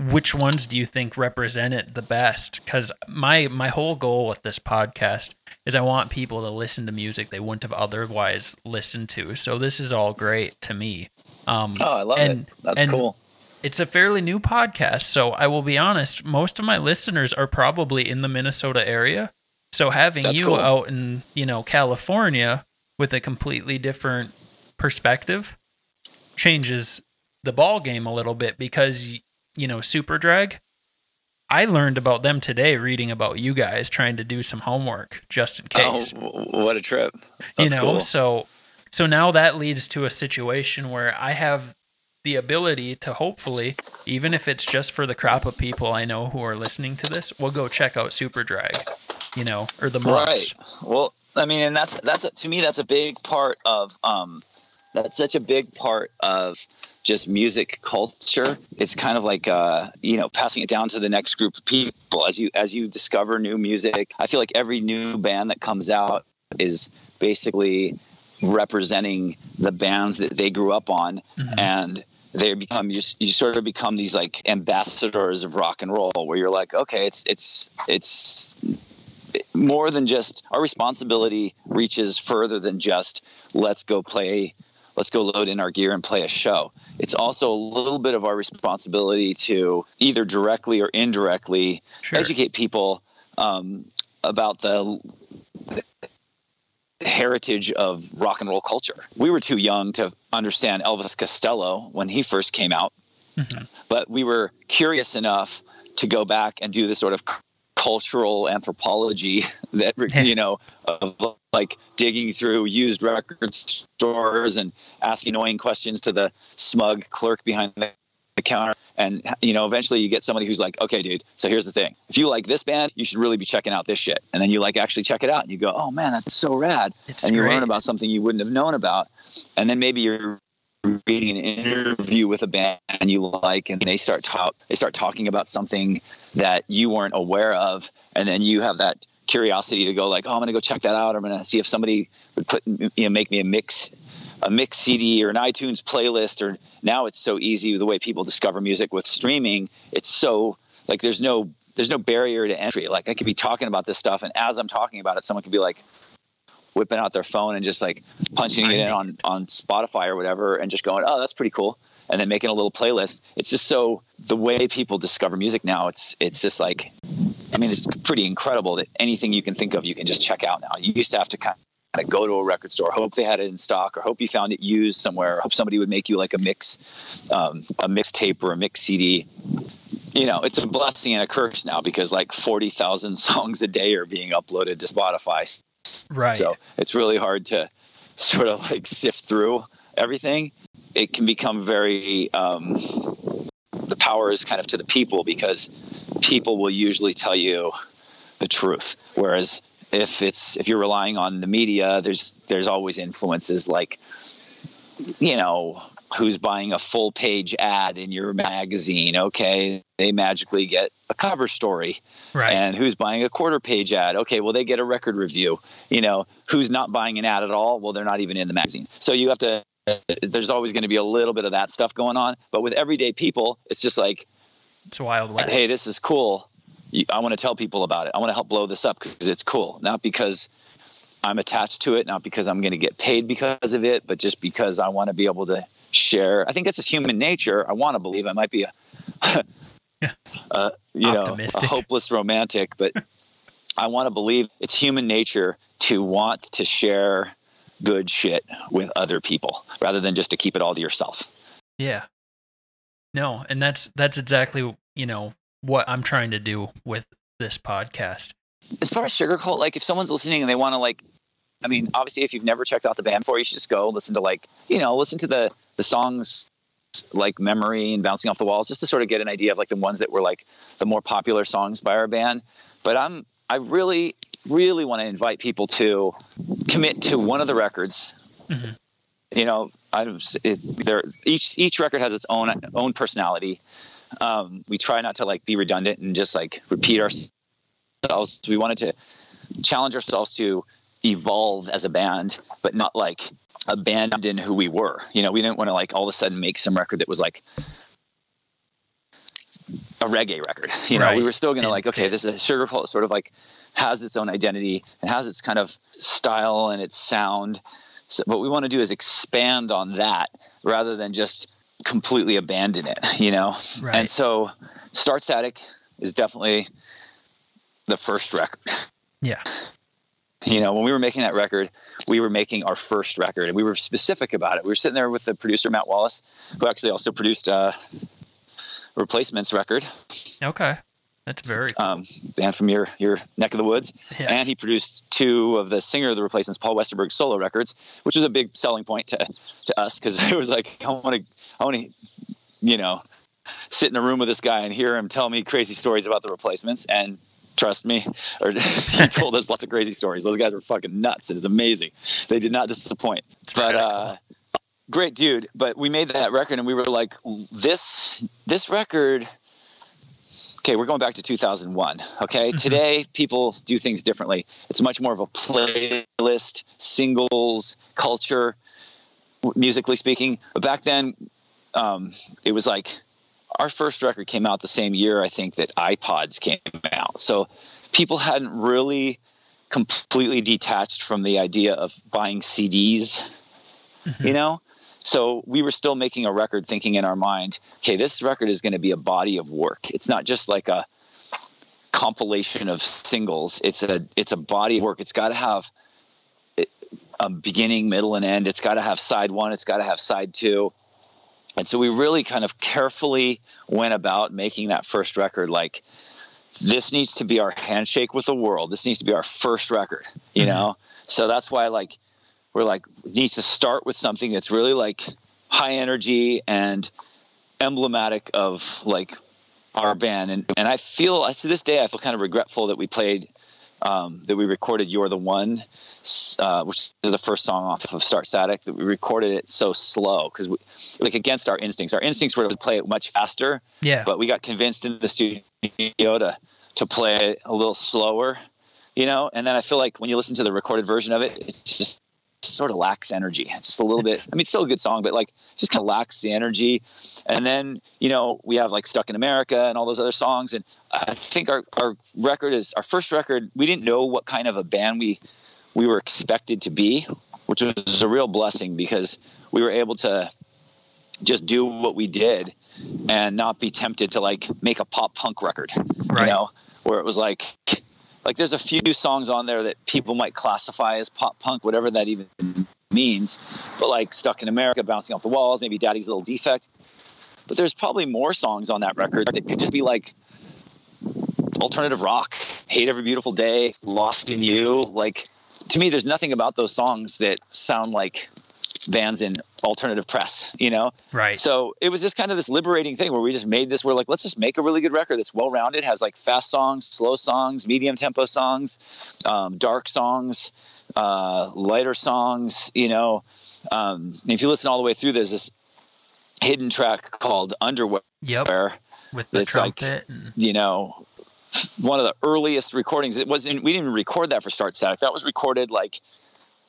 which ones do you think represent it the best because my my whole goal with this podcast is i want people to listen to music they wouldn't have otherwise listened to so this is all great to me um Oh, I love And- it. That's and- cool. it's a fairly new podcast so i will be honest most of my listeners are probably in the minnesota area so having That's you cool. out in you know california with a completely different perspective changes the ball game a little bit because you know Superdrag i learned about them today reading about you guys trying to do some homework just in Oh, case w- what a trip! you know cool. so so now that leads to a situation where i have the ability to hopefully even if it's just for the crop of people i know who are listening to this we'll go check out Superdrag you know or the Right. Well, I mean, and that's that's a, to me that's a big part of um, that's such a big part of just music culture. It's kind of like uh, you know passing it down to the next group of people as you as you discover new music. I feel like every new band that comes out is basically representing the bands that they grew up on Mhm. and they become you, you sort of become these like ambassadors of rock and roll where you're like okay it's it's it's more than just our responsibility reaches further than just let's go play let's go load in our gear and play a show it's also a little bit of our responsibility to either directly or indirectly sure educate people um, about the heritage of rock and roll culture. We were too young to understand Elvis Costello when he first came out, Mhm. but we were curious enough to go back and do the sort of cultural anthropology that you know of like digging through used record stores and asking annoying questions to the smug clerk behind the counter. And you know eventually you get somebody who's like okay dude so here's the thing. If you like this band you should really be checking out this shit. And then you like actually check it out and you go oh man that's so rad. It's and you great. learn about something you wouldn't have known about. And then maybe you're reading an interview with a band you like and they start talk they start talking about something that you weren't aware of and then you have that curiosity to go like oh i'm gonna go check that out. I'm gonna see if somebody would put you know make me a mix a mix cd or an itunes playlist or now it's so easy with the way people discover music with streaming. It's so like there's no there's no barrier to entry. Like i could be talking about this stuff and as i'm talking about it someone could be like whipping out their phone and just like punching it in on on Spotify or whatever and just going, "Oh, that's pretty cool." And then making a little playlist. It's just so the way people discover music now, it's it's just like I mean, it's pretty incredible that anything you can think of you can just check out now. You used to have to kind of go to a record store, hope they had it in stock, or hope you found it used somewhere, or hope somebody would make you like a mix, um, a mixtape or a mix CD. You know, it's a blessing and a curse now because like forty thousand songs a day are being uploaded to Spotify. Right So it's really hard to sort of like sift through everything. It can become very, um, the power is kind of to the people because people will usually tell you the truth. Whereas if it's, if you're relying on the media, there's, there's always influences like, you know, who's buying a full page ad in your magazine. Okay. They magically get a cover story right. and who's buying a quarter page ad. Okay well they get a record review. You know who's not buying an ad at all? Well they're not even in the magazine. So you have to there's always going to be a little bit of that stuff going on. But with everyday people it's just like it's wild west. hey this is cool. I want to tell people about it. I want to help blow this up because it's cool. Not because i'm attached to it not because i'm going to get paid because of it but just because i want to be able to share. I think that's just human nature. I want to believe i might be a Yeah. uh, you know a hopeless romantic but i want to believe it's human nature to want to share good shit with other people rather than just to keep it all to yourself Yeah. No, and that's that's exactly, you know, what I'm trying to do with this podcast. as far as Sugarcult like if someone's listening and they want to like i mean obviously if you've never checked out the band before you should just go listen to like you know listen to the the songs like Memory and Bouncing Off the Walls, just to sort of get an idea of like the ones that were like the more popular songs by our band. But I'm I really really want to invite people to commit to one of the records. Mm-hmm. You know, I it, there each each record has its own own personality. Um, we try not to like be redundant and just like repeat ourselves. We wanted to challenge ourselves to evolve as a band, but not like abandon who we were. You know, we didn't want to like all of a sudden make some record that was like a reggae record. You know, right. we were still going to like, okay, this is a Sugarcult sort of like has its own identity and has its kind of style and its sound. So what we want to do is expand on that rather than just completely abandon it, you know? Right. And so Start Static is definitely the first record. Yeah. You know, when we were making that record, we were making our first record and we were specific about it. We were sitting there with the producer, Matt Wallace, who actually also produced uh, Replacements record. Okay. That's very cool. Um, band from your your neck of the woods, yes. and he produced two of the singer of the Replacements, Paul Westerberg solo records, which was a big selling point to to us because it was like I want to I want to you know sit in a room with this guy and hear him tell me crazy stories about the Replacements, and trust me, or he told us lots of crazy stories. Those guys were fucking nuts. It was amazing. They did not disappoint. but uh, great dude. But we made that record, and we were like, this this record. Okay, we're going back to 2001. Okay, mm-hmm. today people do things differently. It's much more of a playlist, singles culture, musically speaking. But back then, um, it was like our first record came out the same year I think that iPods came out. So people hadn't really completely detached from the idea of buying CDs, mm-hmm. you know? So we were still making a record thinking in our mind, okay, this record is going to be a body of work. It's not just like a compilation of singles. It's a it's a body of work. It's got to have a beginning, middle and end. It's got to have side 1, it's got to have side 2 and so we really kind of carefully went about making that first record like this needs to be our handshake with the world. This needs to be our first record, you mm-hmm. know? So that's why like we're like needs to start with something that's really like high energy and emblematic of like our band and and I feel to this day I feel kind of regretful that we played um, that we recorded "You're the One," uh, which is the first song off of Start Static. That we recorded it so slow because, like, against our instincts. Our instincts were to play it much faster. Yeah. But we got convinced in the studio to to play it a little slower, you know. And then I feel like when you listen to the recorded version of it, it's just sort of lacks energy. It's just a little bit. I mean, it's still a good song, but like just kind of lacks the energy. And then you know we have like "Stuck in America" and all those other songs. And I think our our record is our first record. We didn't know what kind of a band we we were expected to be, which was a real blessing because we were able to just do what we did and not be tempted to like make a pop punk record. Right. You know, where it was like like there's a few songs on there that people might classify as pop punk, whatever that even means. But like Stuck in America, Bouncing Off the Walls, maybe Daddy's Little Defect. But there's probably more songs on that record that could just be like alternative rock, Hate Every Beautiful Day, Lost in You. Like to me, there's nothing about those songs that sound like bands in alternative press, you know? Right. So it was just kind of this liberating thing where we just made this, we're like, let's just make a really good record that's well rounded, has like fast songs, slow songs, medium tempo songs, um, dark songs, uh, lighter songs, you know. Um, if you listen all the way through, there's this hidden track called Underwear. Yep. With the trumpet. Like, and... You know, one of the earliest recordings. It wasn't. We didn't even record that for Start Static. That was recorded like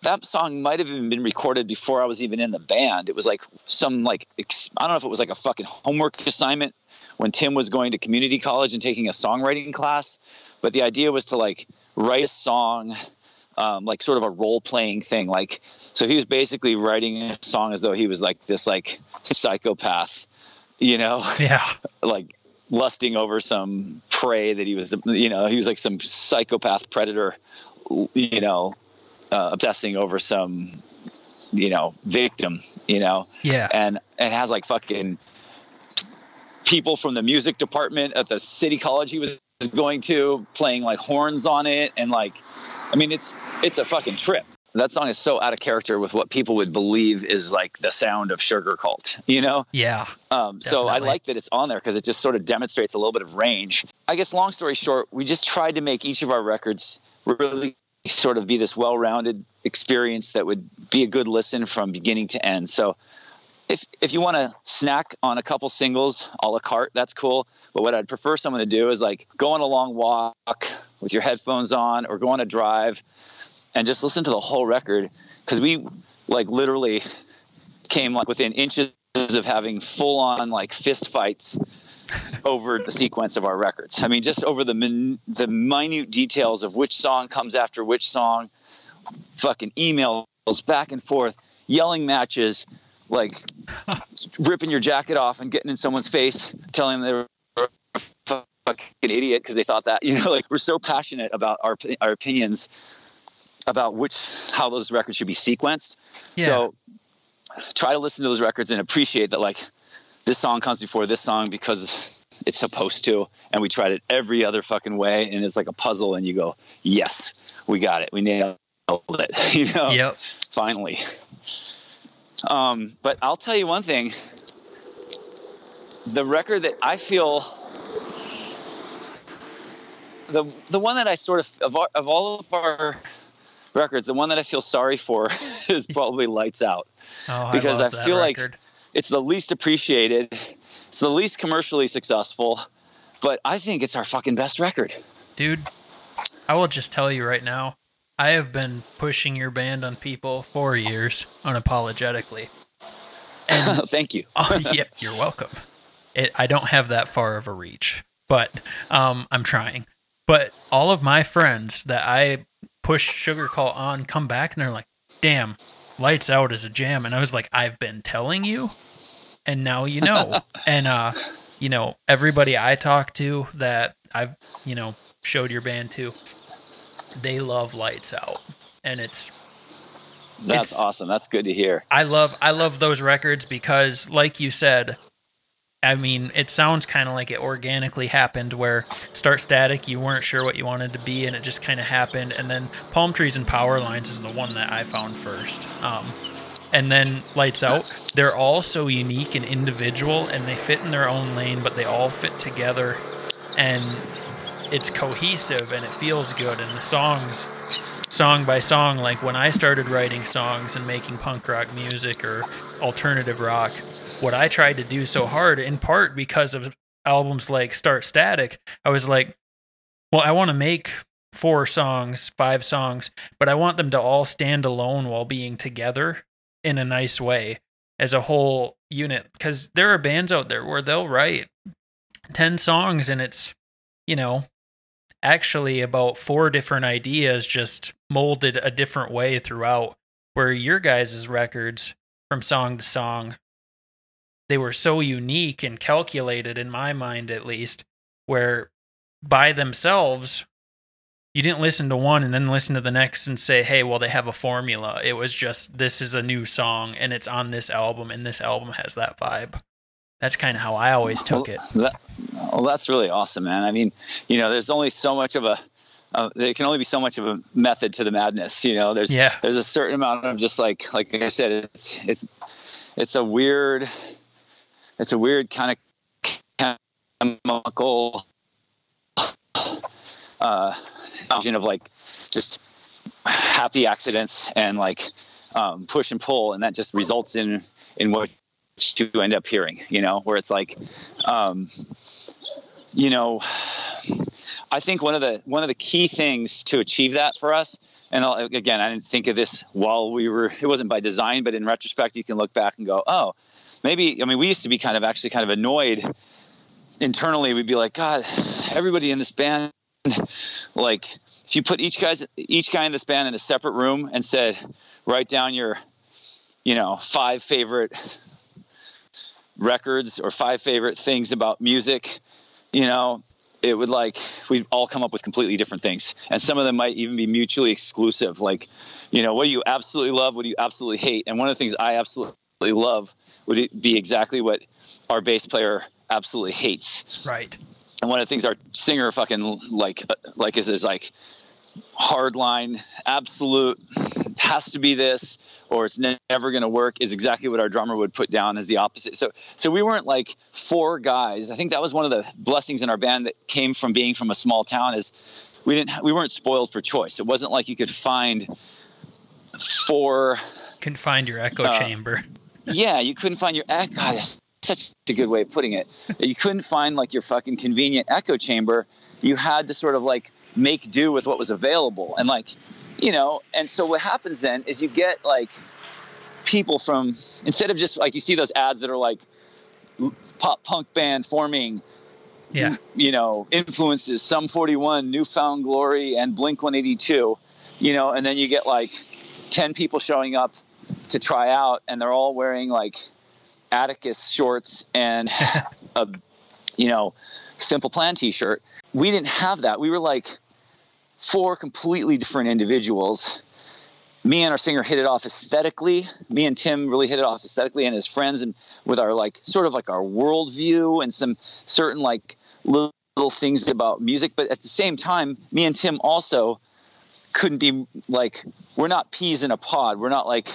that song might have even been recorded before I was even in the band. It was like some like I don't know if it was like a fucking homework assignment when Tim was going to community college and taking a songwriting class. But the idea was to like write a song, um, like sort of a role playing thing. Like so, he was basically writing a song as though he was like this like psychopath, you know? Yeah. like lusting over some prey that he was, you know, he was like some psychopath predator, you know, uh, obsessing over some you know victim you know yeah and it has like fucking people from the music department at the city college he was going to playing like horns on it and like i mean it's it's a fucking trip that song is so out of character with what people would believe is like the sound of Sugarcult, you know? Yeah. Um, so I like that it's on there because it just sort of demonstrates a little bit of range. I guess, long story short, we just tried to make each of our records really sort of be this well rounded experience that would be a good listen from beginning to end. So if, if you want to snack on a couple singles a la carte, that's cool. But what I'd prefer someone to do is like go on a long walk with your headphones on or go on a drive and just listen to the whole record because we like literally came like within inches of having full on like fist fights over the sequence of our records. I mean, just over the min- the minute details of which song comes after which song, fucking emails back and forth, yelling matches, like ripping your jacket off and getting in someone's face, telling them they were a fucking idiot because they thought that. You know, like we're so passionate about our our opinions about which how those records should be sequenced. Yeah. So try to listen to those records and appreciate that like this song comes before this song because it's supposed to and we tried it every other fucking way and it's like a puzzle and you go yes we got it. We nailed it. You know? Yep. Finally. Um, but i'll tell you one thing. The record that i feel the the one that i sort of of, our, of all of our records, the one that I feel sorry for is probably Lights Out. Oh, because I, I feel record. like it's the least appreciated, it's the least commercially successful, but I think it's our fucking best record. Dude, I will just tell you right now, I have been pushing your band on people for years unapologetically. And, Thank you. oh, yeah, you're welcome. It, I don't have that far of a reach, but um, I'm trying. But all of my friends that I push Sugarcult on, come back, and they're like, damn, Lights Out is a jam. And I was like, I've been telling you, and now you know. and, uh, you know, everybody I talk to that I've, you know, showed your band to, they love Lights Out. And it's, that's it's, awesome. That's good to hear. I love I love those records because like you said, I mean, it sounds kind of like it organically happened where Start Static, you weren't sure what you wanted to be, and it just kind of happened. And then Palm Trees and Power Lines is the one that I found first. Um, and then Lights Out, they're all so unique and individual, and they fit in their own lane, but they all fit together. And it's cohesive and it feels good. And the songs song by song like when i started writing songs and making punk rock music or alternative rock what i tried to do so hard in part because of albums like start static i was like well i want to make four songs five songs but i want them to all stand alone while being together in a nice way as a whole unit because there are bands out there where they'll write 10 songs and it's you know actually about four different ideas just molded a different way throughout where your guys' records from song to song they were so unique and calculated in my mind at least where by themselves you didn't listen to one and then listen to the next and say hey well they have a formula it was just this is a new song and it's on this album and this album has that vibe that's kind of how I always took well, it. That, well, that's really awesome, man. I mean, you know, there's only so much of a, uh, there can only be so much of a method to the madness. You know, there's yeah. there's a certain amount of just like like I said, it's it's it's a weird, it's a weird kind of chemical uh, of like just happy accidents and like um, push and pull, and that just results in in what you end up hearing, you know, where it's like, um, you know, I think one of the one of the key things to achieve that for us, and I'll, again, I didn't think of this while we were. It wasn't by design, but in retrospect, you can look back and go, oh, maybe. I mean, we used to be kind of actually kind of annoyed internally. We'd be like, God, everybody in this band, like, if you put each guys each guy in this band in a separate room and said, write down your, you know, five favorite records or five favorite things about music, you know, it would like we'd all come up with completely different things. And some of them might even be mutually exclusive. Like you know what do you absolutely love what do you absolutely hate. And one of the things i absolutely love would be exactly what our bass player absolutely hates. Right and one of the things our singer fucking like like is is like hardline, absolute, has to be this or it's never going to work is exactly what our drummer would put down as the opposite. So so we weren't like four guys. I think that was one of the blessings in our band that came from being from a small town is we didn't we weren't spoiled for choice. It wasn't like you could find four can find your echo uh, chamber. yeah, you couldn't find your echo. God, such a good way of putting it. You couldn't find like your fucking convenient echo chamber. You had to sort of like make do with what was available. And like, you know, and so what happens then is you get like people from instead of just like you see those ads that are like pop punk band forming yeah you know influences sum 41 New Found Glory and blink 182 you know and then you get like 10 people showing up to try out and they're all wearing like atticus shorts and a you know simple plan t-shirt we didn't have that we were like four completely different individuals me and our singer hit it off aesthetically. Me and Tim really hit it off aesthetically, and his friends, and with our like sort of like our worldview and some certain like little, little things about music. But at the same time, me and Tim also couldn't be like we're not peas in a pod. We're not like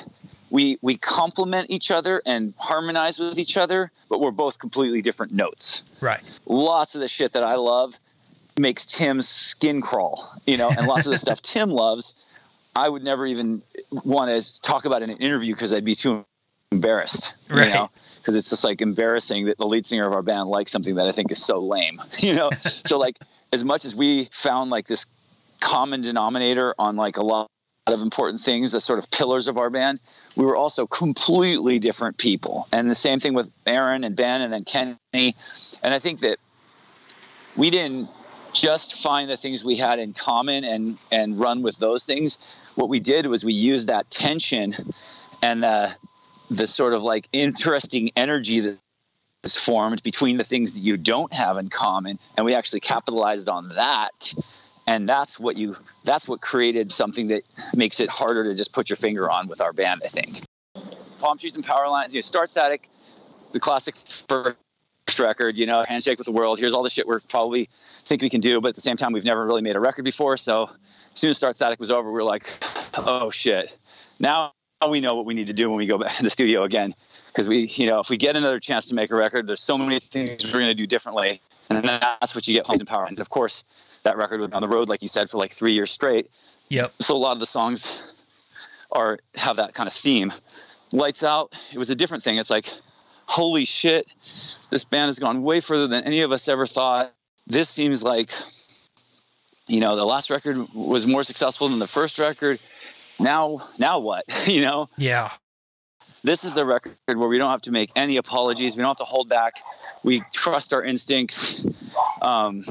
we we complement each other and harmonize with each other, but we're both completely different notes. Right. Lots of the shit that I love makes Tim's skin crawl, you know, and lots of the stuff Tim loves I would never even want to talk about in an interview because I'd be too embarrassed, right. you know, because it's just like embarrassing that the lead singer of our band likes something that I think is so lame, you know. so like, as much as we found like this common denominator on like a lot of important things, the sort of pillars of our band, we were also completely different people. And the same thing with Aaron and Ben and then Kenny. And I think that we didn't just find the things we had in common and and run with those things what we did was we used that tension and the the sort of like interesting energy that is formed between the things that you don't have in common and we actually capitalized on that and that's what you that's what created something that makes it harder to just put your finger on with our band i think palm trees and power lines you know start static the classic first record you know handshake with the world here's all the shit we're probably think we can do but at the same time we've never really made a record before so as soon as Start Static was over, we were like, oh shit. Now we know what we need to do when we go back in the studio again. Because we, you know, if we get another chance to make a record, there's so many things we're going to do differently. And that's what you get in Power. lines of course, that record was on the road, like you said, for like three years straight. Yep. So a lot of the songs are have that kind of theme. Lights Out, it was a different thing. It's like, holy shit, this band has gone way further than any of us ever thought. This seems like you know the last record was more successful than the first record now now what you know yeah this is the record where we don't have to make any apologies we don't have to hold back we trust our instincts um,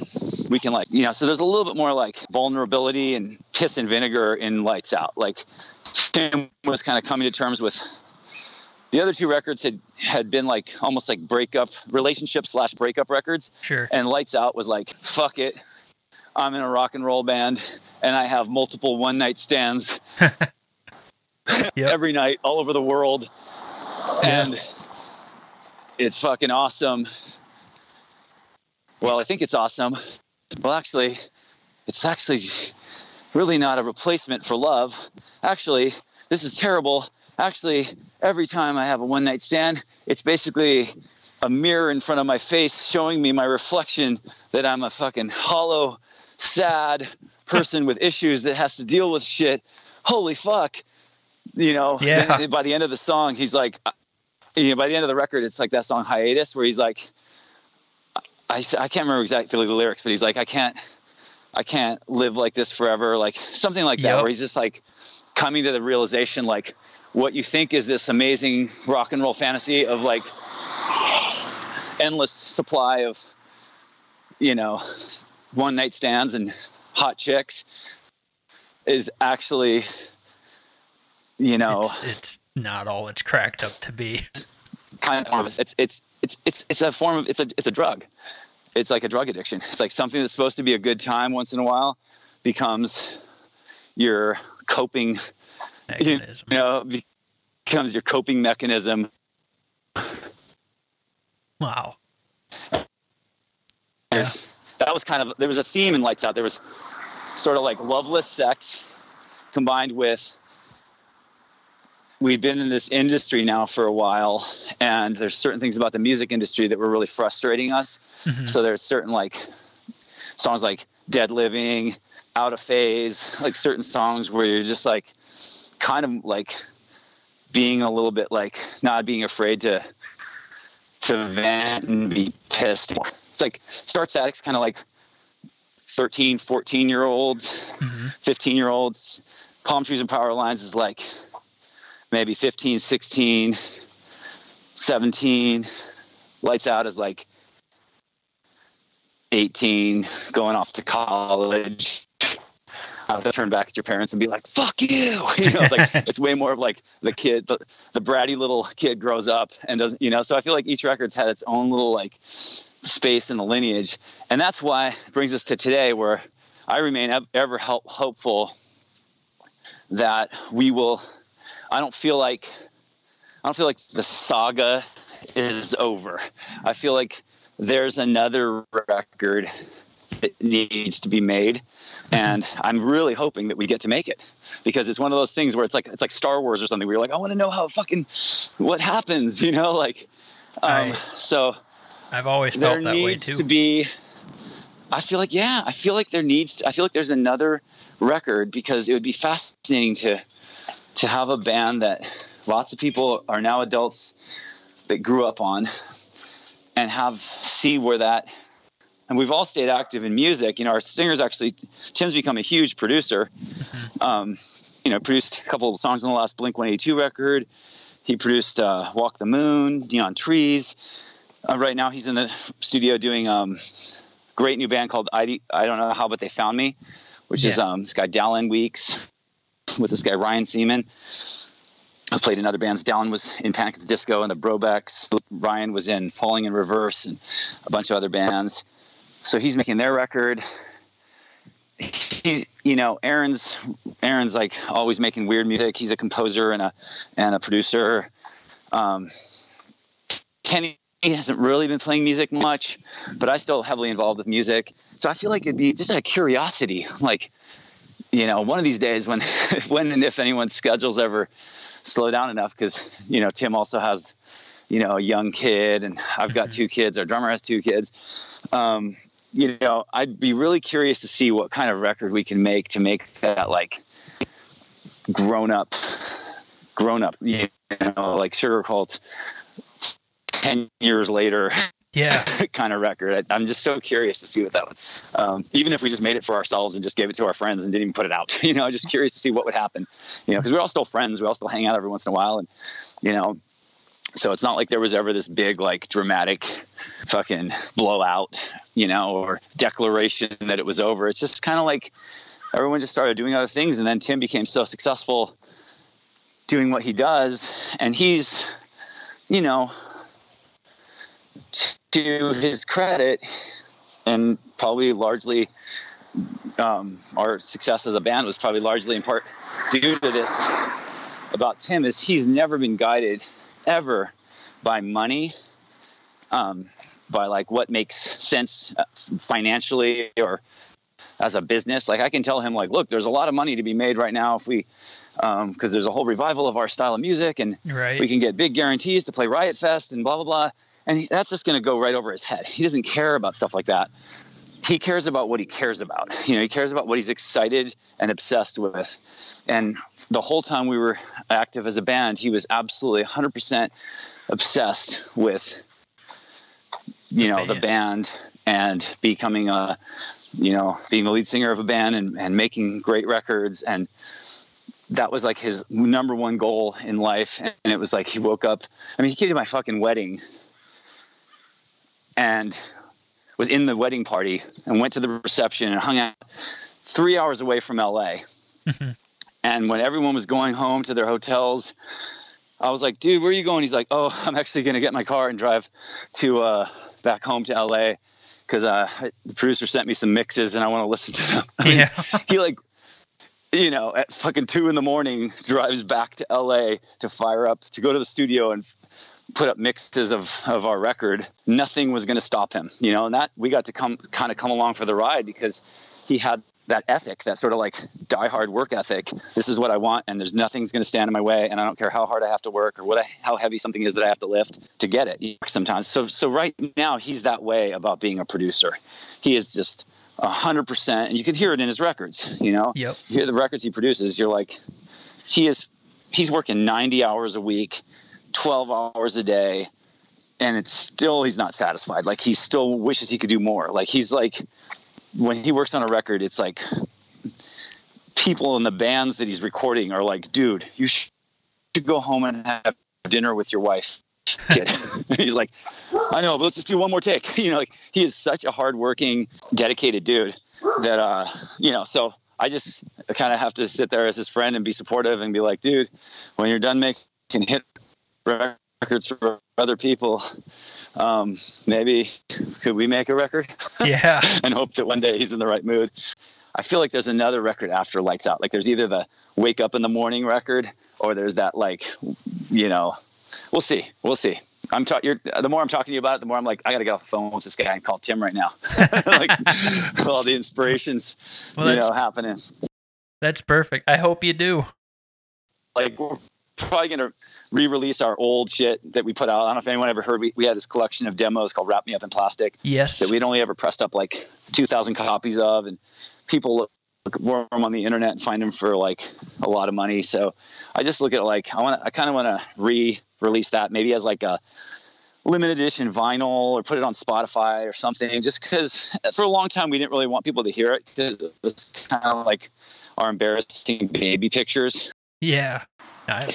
we can like you know so there's a little bit more like vulnerability and piss and vinegar in lights out like tim was kind of coming to terms with the other two records had had been like almost like breakup relationship slash breakup records sure and lights out was like fuck it I'm in a rock and roll band and I have multiple one night stands yep. every night all over the world. Yeah. And it's fucking awesome. Well, I think it's awesome. Well, actually, it's actually really not a replacement for love. Actually, this is terrible. Actually, every time I have a one night stand, it's basically a mirror in front of my face showing me my reflection that I'm a fucking hollow sad person with issues that has to deal with shit. Holy fuck. You know, yeah. by the end of the song, he's like, uh, you know, by the end of the record, it's like that song Hiatus, where he's like, I, I can't remember exactly the lyrics, but he's like, I can't, I can't live like this forever. Like something like that, yep. where he's just like coming to the realization, like what you think is this amazing rock and roll fantasy of like endless supply of, you know, one night stands and hot chicks is actually you know it's, it's, not all it's cracked up to be kind of it's it's it's it's it's a form of it's a it's a drug. It's like a drug addiction. It's like something that's supposed to be a good time once in a while becomes your coping mechanism. you know becomes your coping mechanism. Wow. Yeah. That was kind of there was a theme in Lights Out. There was sort of like loveless sex combined with we've been in this industry now for a while and there's certain things about the music industry that were really frustrating us mm-hmm. so there's certain like songs like dead living out of phase like certain songs where you're just like kind of like being a little bit like not being afraid to to vent and be pissed it's like Start Static's kind of like 13 14 year olds mm-hmm. 15 year olds palm trees and power lines is like maybe 15 16 17 lights out is like 18 going off to college have to turn back at your parents and be like fuck you you know it's like it's way more of like the kid the, the bratty little kid grows up and doesn't you know so i feel like each record's had its own little like space in the lineage. And that's why it brings us to today, where I remain ever help, hopeful that we will. I don't feel like I don't feel like the saga is over. I feel like there's another record that needs to be made and I'm really hoping that we get to make it because it's one of those things where it's like it's like Star Wars or something where you're like I want to know how fucking what happens you know like um, so I've always felt that way too. to be. I feel like yeah, I feel like there needs. To, I feel like there's another record because it would be fascinating to to have a band that lots of people are now adults that grew up on and have see where that and we've all stayed active in music. You know our singers actually tim's become a huge producer. Mm-hmm. um, you know produced a couple of songs on the last blink 182 record. He produced uh, walk the moon neon trees. Uh, right now, he's in the studio doing um, great new band called I, I don't know how, but they found me, which yeah. is um, this guy Dallon Weekes with this guy Ryan Seaman. I played in other bands. Dallon was in Panic at the Disco and the Brobecks. Ryan was in Falling in Reverse and a bunch of other bands. So he's making their record. He's, you know, Aaron's Aaron's like always making weird music. He's a composer and a and a producer. Um, Kenny hasn't really been playing music much, but I still heavily involved with music. So I feel like it'd be just out of curiosity, like, you know, one of these days when, when and if anyone's schedules ever slow down enough, because you know Tim also has, you know, a young kid, and I've got mm-hmm. two kids. Our drummer has two kids. Um, you know, I'd be really curious to see what kind of record we can make to make that like grown up, grown up, you know, like Sugarcult 10 years later yeah. kind of record. I, am just so curious to see what that would um, even if we just made it for ourselves and just gave it to our friends and didn't even put it out you know just curious to see what would happen you know because we're all still friends. We all still hang out every once in a while and you know so it's not like there was ever this big like dramatic fucking blowout you know or declaration that it was over. It's just kind of like everyone just started doing other things and then tim became so successful doing what he does and he's you know to his credit, and probably largely um, our success as a band was probably largely in part due to this about Tim is he's never been guided ever by money, um, by like what makes sense uh, financially or as a business. Like I can tell him like, look, there's a lot of money to be made right now if we because um, there's a whole revival of our style of music and right. we can get big guarantees to play Riot Fest and blah blah blah and he, that's just going to go right over his head. He doesn't care about stuff like that. He cares about what he cares about. You know, he cares about what he's excited and obsessed with. And the whole time we were active as a band, he was absolutely 100% obsessed with, you know, the band and becoming a, you know, being the lead singer of a band and, and making great records. And that was like his number one goal in life. And it was like he woke up. I mean, he came to my fucking wedding and was in the wedding party and went to the reception and hung out three hours away from LA. Mm-hmm. And when everyone was going home to their hotels, I was like, dude, where are you going? He's like, oh, I'm actually going to get my car and drive to uh, back home to LA because uh, the producer sent me some mixes and I want to listen to them. I mean, yeah. he like, you know, at fucking two in the morning drives back to LA to fire up to go to the studio and put up mixes of, of our record, nothing was going to stop him, you know, and that we got to come kind of come along for the ride because he had that ethic, that sort of like die hard work ethic. This is what I want, and there's nothing's going to stand in my way, and I don't care how hard I have to work or what I, how heavy something is that I have to lift to get it. Sometimes, so so right now he's that way about being a producer. He is just a hundred percent, and you can hear it in his records. You know, Yep. you hear the records he produces. You're like, he is he's working 90 hours a week, 12 hours a day, and it's still he's not satisfied. Like he still wishes he could do more. Like he's like when he works on a record, it's like people in the bands that he's recording are like, dude, you should go home and have dinner with your wife. Kid. he's like, I know, but let's just do one more take. You know, like he is such a hardworking, dedicated dude that, uh, you know, so I just kind of have to sit there as his friend and be supportive and be like, dude, when you're done making hit records for other people, um, maybe could we make a record? Yeah. and hope that one day he's in the right mood. I feel like there's another record after Lights Out. Like there's either the Wake Up in the Morning record or there's that like, you know, we'll see, we'll see. I'm ta- you're, the more I'm talking to you about it, the more I'm like, I got to get off the phone with this guy and call Tim right now. like all the inspirations, Well, you know, happening. that's perfect. I hope you do. Like we're probably gonna re-release our old shit that we put out. I don't know if anyone ever heard. We, we had this collection of demos called "Wrap Me Up in Plastic." Yes. that we'd only ever pressed up like 2,000 copies of, and people look for them on the internet and find them for like a lot of money. So I just look at it like I want, I kind of want to re-release that maybe as like a limited edition vinyl or put it on Spotify or something. Just because for a long time we didn't really want people to hear it because it was kind of like our embarrassing baby pictures. yeah. I,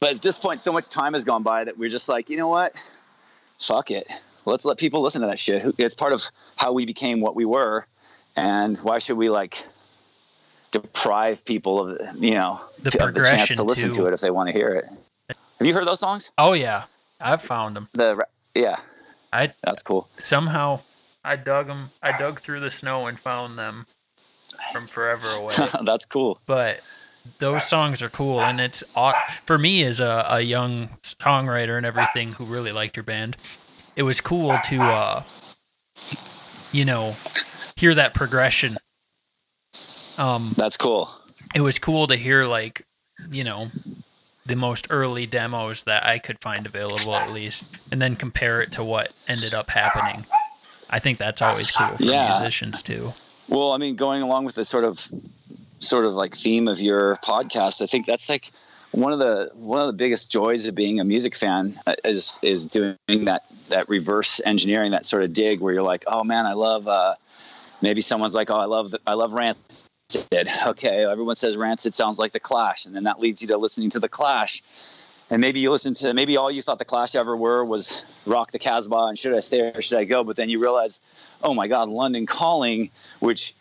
But at this point, so much time has gone by that we're just like, you know what? Fuck it. Let's let people listen to that shit. It's part of how we became what we were, and why should we like deprive people of you know The of the chance to listen too. to it if they want to hear it? Have you heard those songs? oh yeah. I've found them. The yeah, I that's cool. somehow I dug them. I dug through the snow and found them from forever away. that's cool. but those songs are cool and it's for me as a, a young songwriter and everything who really liked your band it was cool to uh you know hear that progression um That's cool. it was cool to hear like you know the most early demos that i could find available at least and then compare it to what ended up happening i think that's always cool for Yeah. musicians too Well, I mean, going along with the sort of sort of like theme of your podcast, I think that's like one of the one of the biggest joys of being a music fan uh, is is doing that that reverse engineering, that sort of dig where you're like, oh man, I love. Uh, maybe someone's like, oh, I love I love Rancid. Okay, everyone says Rancid sounds like the Clash, and then that leads you to listening to the Clash. And maybe you listen to maybe all you thought the Clash ever were was Rock the Casbah and Should I Stay or Should I Go? But then you realize, oh my God, London Calling, which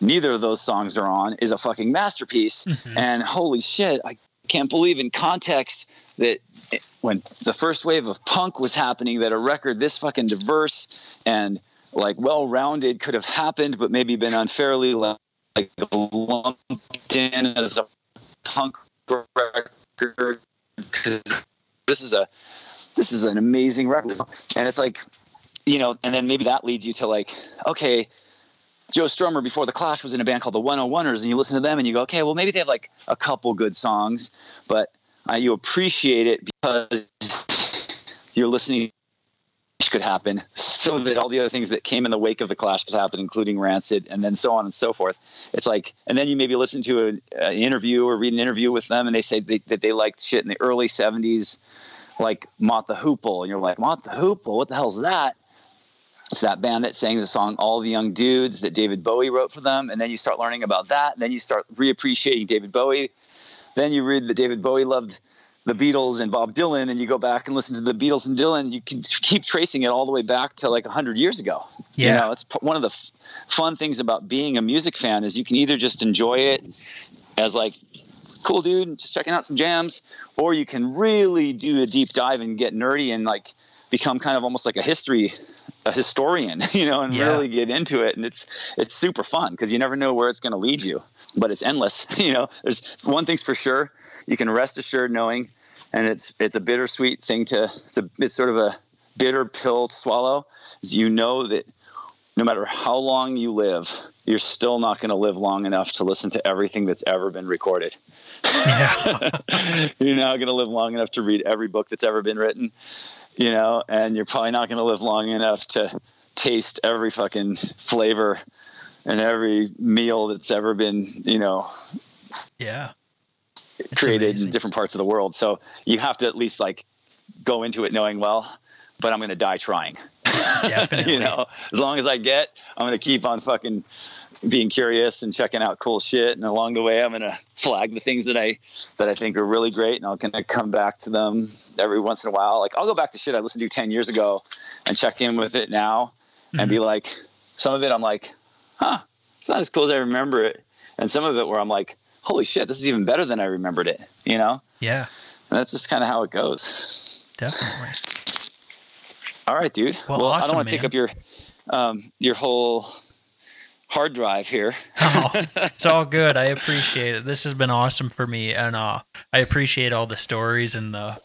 neither of those songs are on, is a fucking masterpiece. Mhm. And holy shit, I can't believe in context that it, when the first wave of punk was happening, that a record this fucking diverse and like well-rounded could have happened, but maybe been unfairly like, like lumped in as a punk record because this is a this is an amazing record, and it's like you know, and then maybe that leads you to like, okay, Joe Strummer before the Clash was in a band called the 101ers, and you listen to them and you go, okay, well maybe they have like a couple good songs, but uh, you appreciate it because you're listening could happen so that all the other things that came in the wake of the clash could happen including rancid and then so on and so forth. It's like and then you maybe listen to an uh, interview or read an interview with them and they say they, that they liked shit in the early 70s like mott the hoople and you're like mott the hoople? What the hell's that it's that band that sang the song all the young dudes that david bowie wrote for them and then you start learning about that and then you start reappreciating david bowie then you read that david bowie loved the Beatles and Bob Dylan, and you go back and listen to the Beatles and Dylan, you can keep tracing it all the way back to like 100 years ago. Yeah. You know, it's one of the f- fun things about being a music fan is you can either just enjoy it as like, cool dude, just checking out some jams, or you can really do a deep dive and get nerdy and like become kind of almost like a history a historian you know and Yeah. really get into it and it's it's super fun because you never know where it's going to lead you but it's endless you know there's one thing's for sure you can rest assured knowing and it's it's a bittersweet thing to it's a it's sort of a bitter pill to swallow is you know that no matter how long you live you're still not going to live long enough to listen to everything that's ever been recorded. Yeah. you're not going to live long enough to read every book that's ever been written, you know, and you're probably not going to live long enough to taste every fucking flavor and every meal that's ever been, you know, yeah. created amazing. in different parts of the world. So you have to at least like go into it knowing, well, but I'm going to die trying. Definitely. you know, as long as I get, I'm going to keep on fucking being curious and checking out cool shit. And along the way, I'm going to flag the things that I, that I think are really great. And I'm going to come back to them every once in a while. Like I'll go back to shit I listened to 10 years ago and check in with it now and be like, some of it I'm like, huh, it's not as cool as I remember it. And some of it where I'm like, holy shit, this is even better than I remembered it, you know? Yeah, And that's just kind of how it goes. definitely. All right, dude. Well, Well, I don't want to take up your um, your whole hard drive here. Oh, it's all good. I appreciate it. This has been awesome for me, and uh, I appreciate all the stories and the.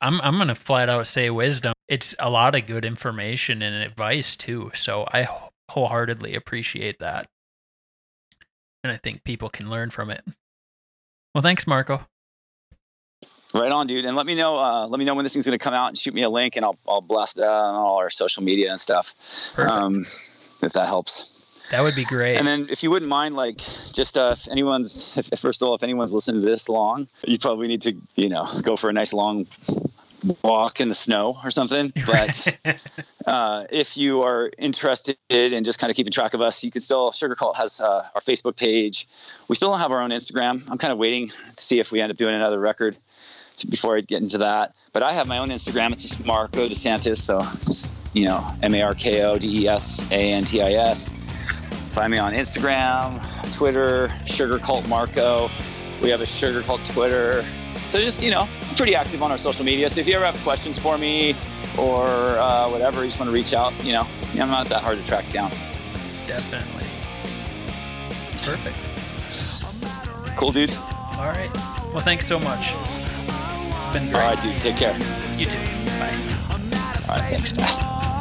I'm I'm gonna flat out say wisdom. It's a lot of good information and advice too. So I wholeheartedly appreciate that, and I think people can learn from it. Well, thanks, Marko. Right on, dude. And let me know. Uh, let me know when this thing's going to come out, and shoot me a link, and I'll I'll blast it on all our social media and stuff. Perfect. Um, if that helps. That would be great. And then, if you wouldn't mind, like, just uh, if anyone's, if, first of all, if anyone's listening to this long, you probably need to, you know, go for a nice long walk in the snow or something. But uh, if you are interested in just kind of keeping track of us, you can still Sugarcult has uh, our Facebook page. We still don't have our own Instagram. I'm kind of waiting to see if we end up doing another record to, before I get into that. But I have my own Instagram. It's just Marko DeSantis. So just you know M A R K O D E S A N T I S. Find me on Instagram, Twitter, Sugar Cult Marko. We have a Sugarcult Twitter. So just you know, I'm pretty active on our social media. So if you ever have questions for me or uh, whatever, you just want to reach out, you know, I'm not that hard to track down. Definitely. Perfect. Cool, dude. All right. Well, thanks so much. It's been All great. right, dude. Take care. You too. Bye. All right, thanks. Bye.